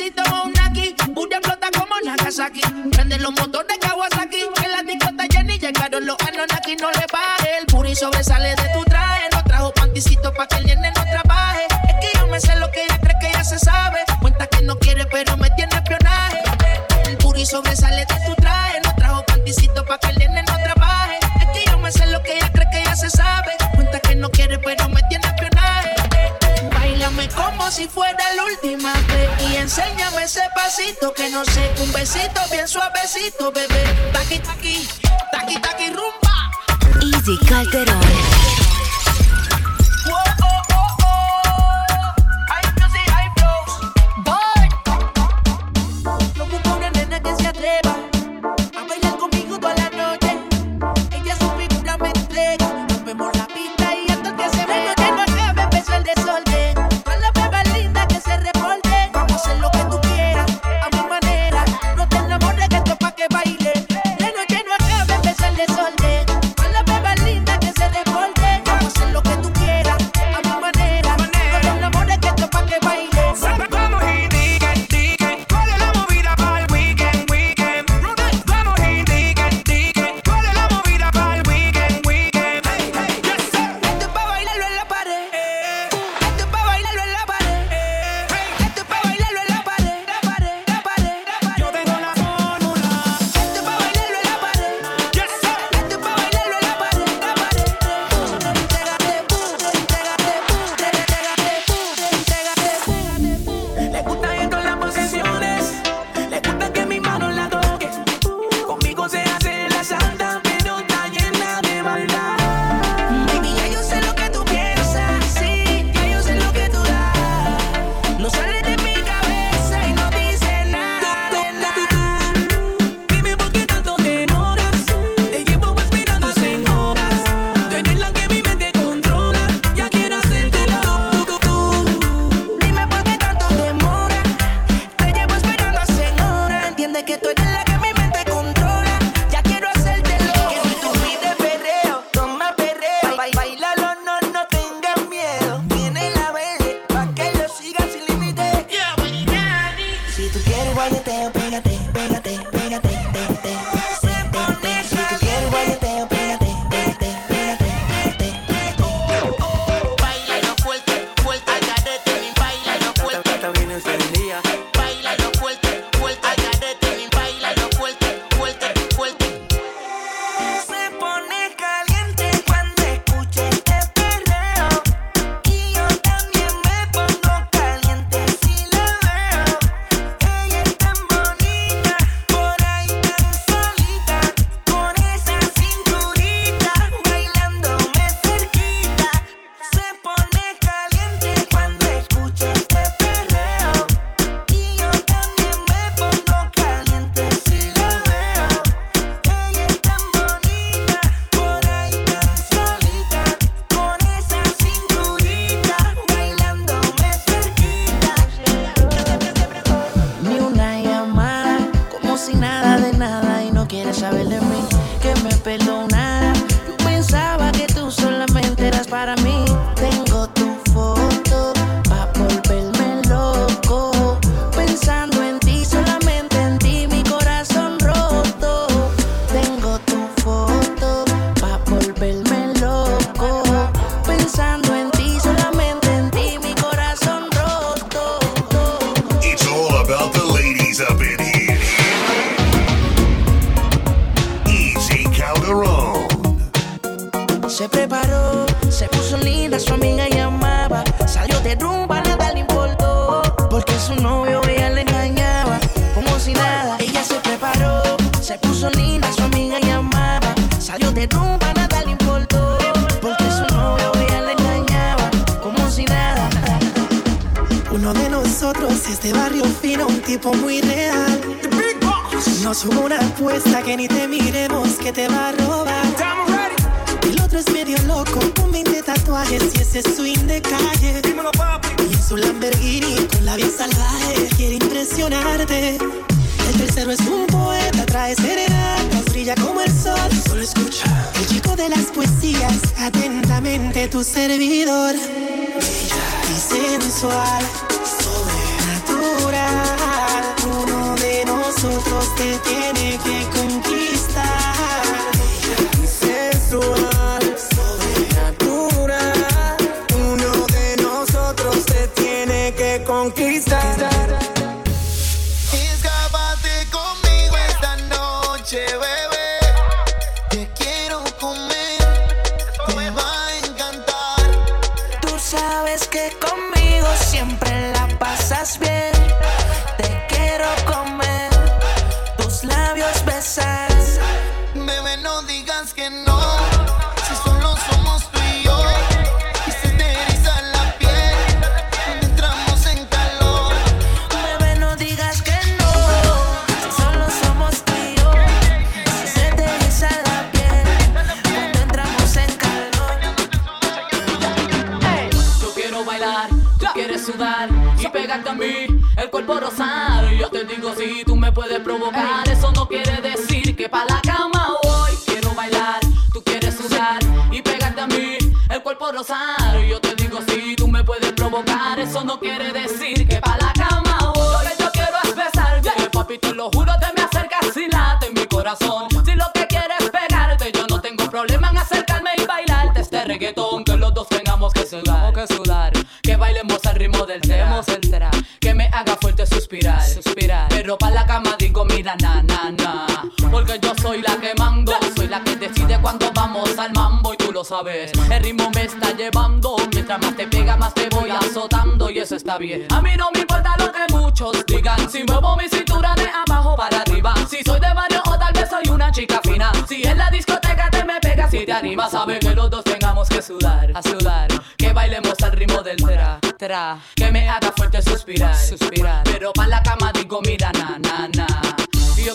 ¿Quieres un aquí? Bulla explota como Nagasaki. Prende los motores Kawasaki. Que la discota Jenny llegaron los Anonaki. No le baje el puri sobresale de tu traje. No trajo panticito pa' que el nene no trabaje. Es que yo me sé lo que ella cree que ya se sabe. Cuenta que no quiere, pero me tiene espionaje. El puri sobresale de tu traje. No trajo panticito pa' que el nene no trabaje. Es que yo me sé lo que ella cree que ya se sabe. Cuenta que no quiere, pero me tiene como si fuera la última vez y enséñame ese pasito que no sé, un besito bien suavecito, bebé. Taqui taqui, taqui taqui rumba. Easy Calderón. Whoa, oh, oh, oh. Hay music, hay flows. Yo busco una nena que se atreva que conquistar. El ritmo me está llevando. Mientras más te pega, más te voy azotando. Y eso está bien. A mí no me importa lo que muchos digan. Si muevo mi cintura de abajo para arriba. Si soy de barrio o tal vez soy una chica fina. Si en la discoteca te me pegas y te animas. Sabe que los dos tengamos que sudar, a sudar. Que bailemos al ritmo del tra, tra. Que me haga fuerte suspirar, suspirar. Pero pa' la cama digo, mira, na, na, na. Y yo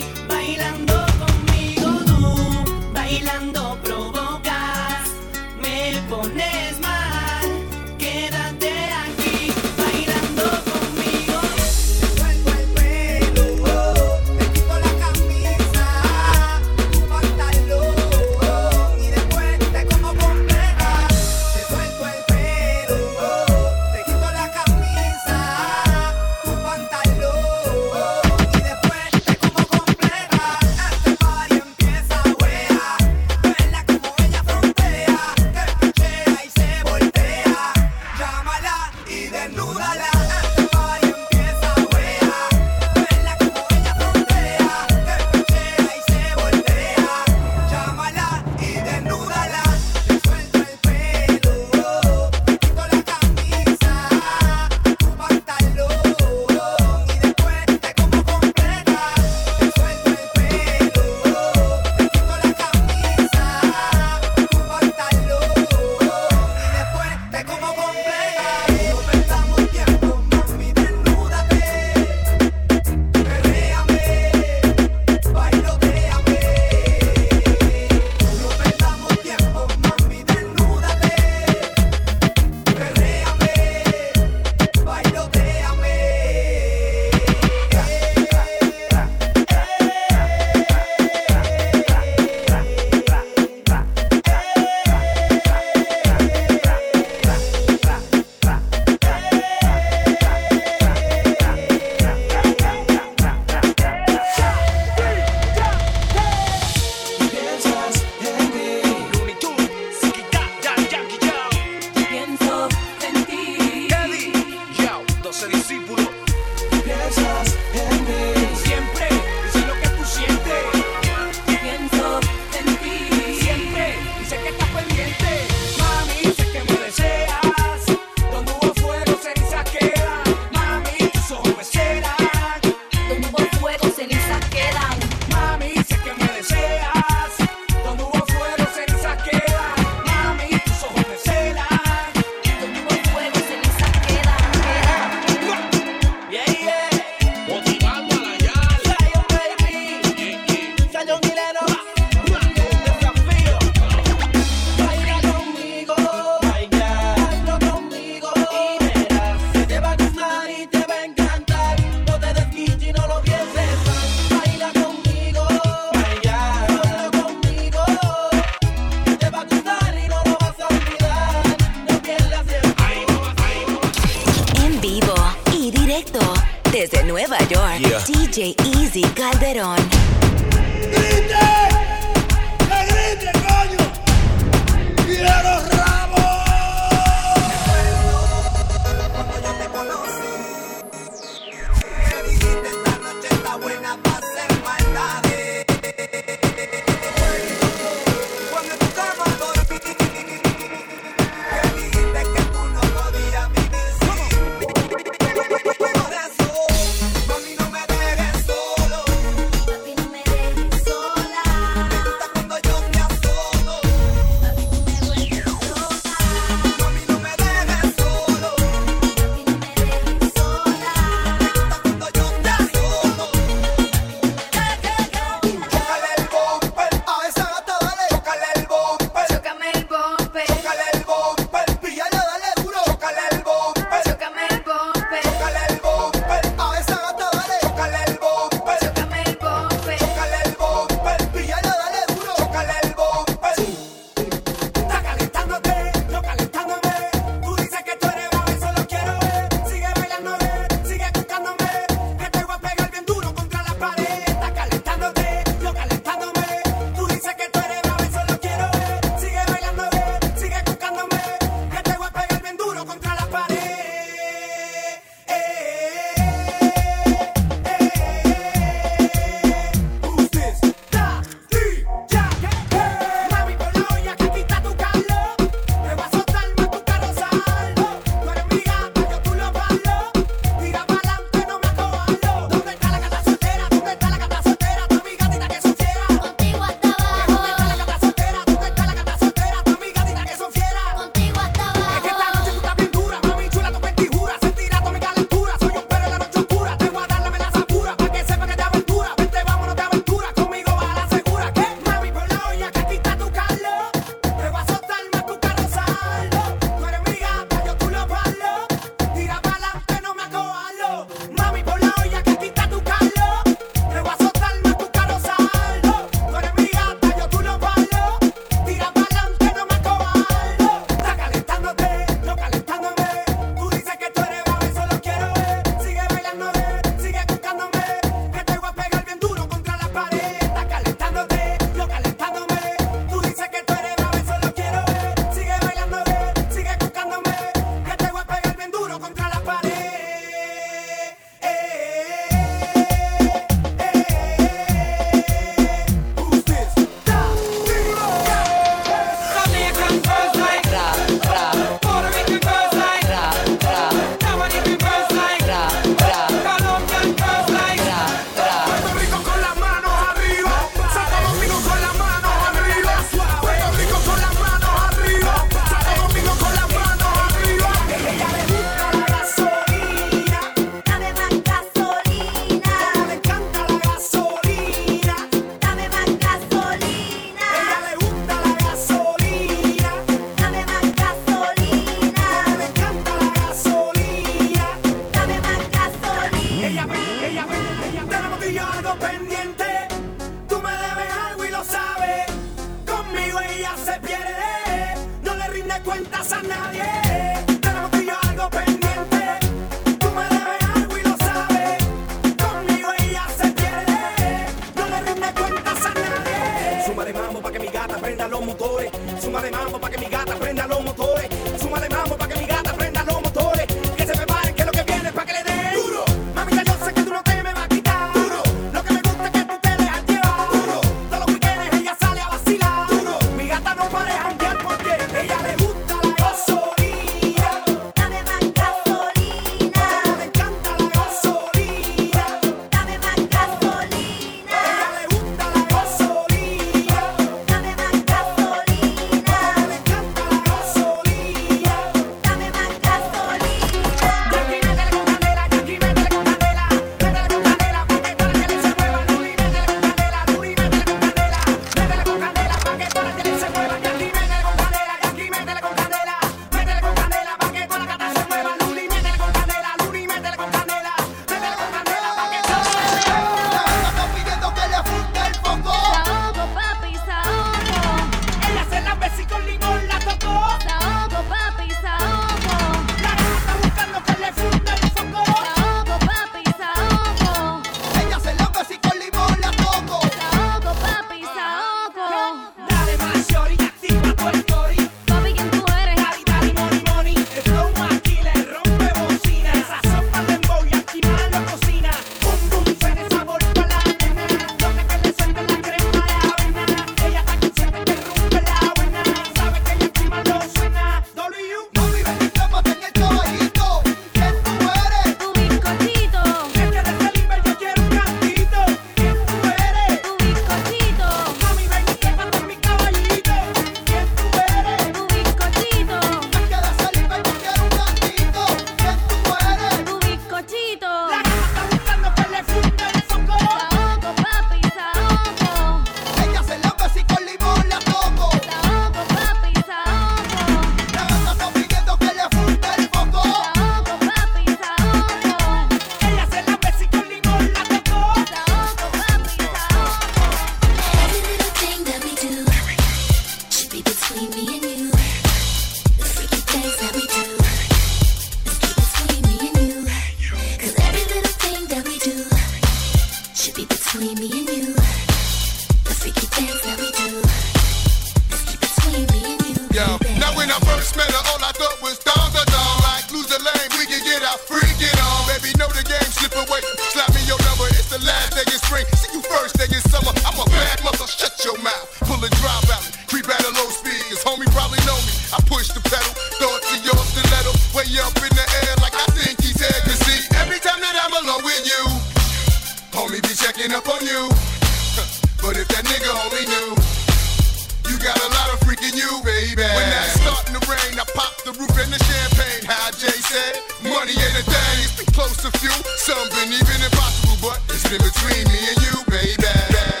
Money and a thing, the close to few. something even impossible, but it's in between me and you, baby.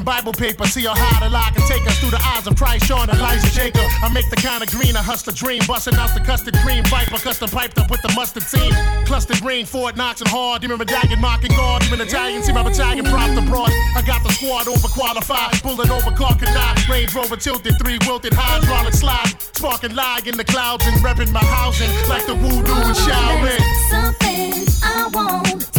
some Bible paper. See how high the lie can take us through the eyes of Christ, Sean, Elijah, Jacob. I make the kind of green a hustler dream. Busting out the custard cream, viper custom piped up with the mustard team. Cluster green, Fort Knox and hard. Demon medallion, mocking guard. Demon Italian, see my battalion the abroad. I got the squad overqualified. Bullet over car cannot. Range Rover tilted, three wilted hydraulic slide. Sparking lag in the clouds and repping my housing like the voodoo and shouting. Something I want.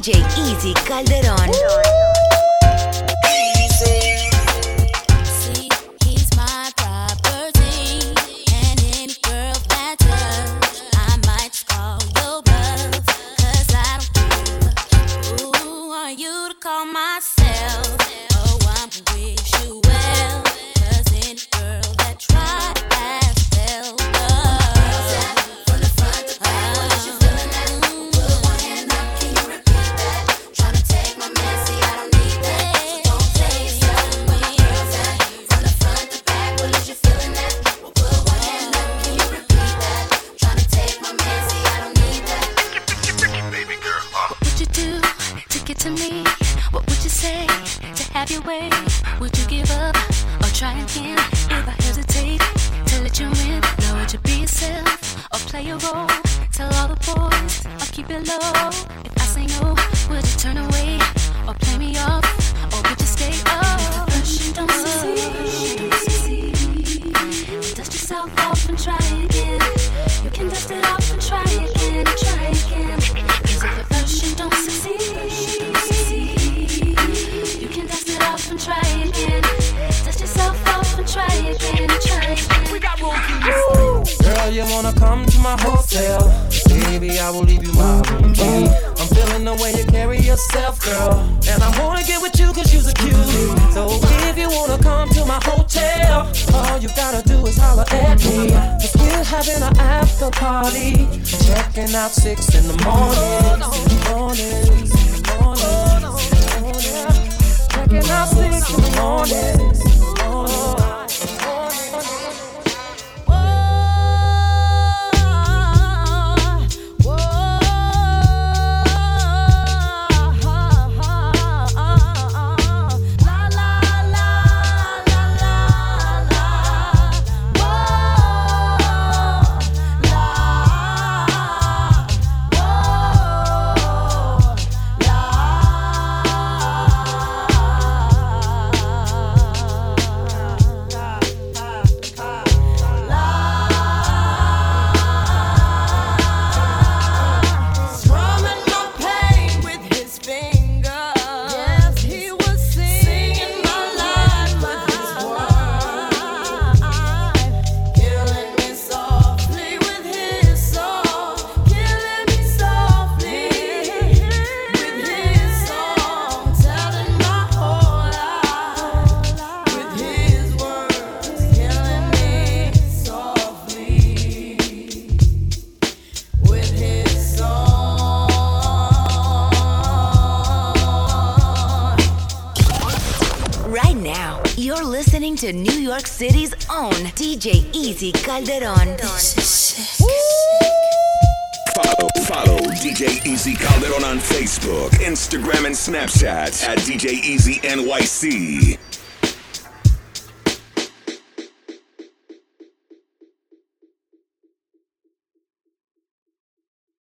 DJ Easy Calderon. Calderón. Follow, follow DJ Easy Calderon on Facebook, Instagram, and Snapchat at DJ Easy NYC.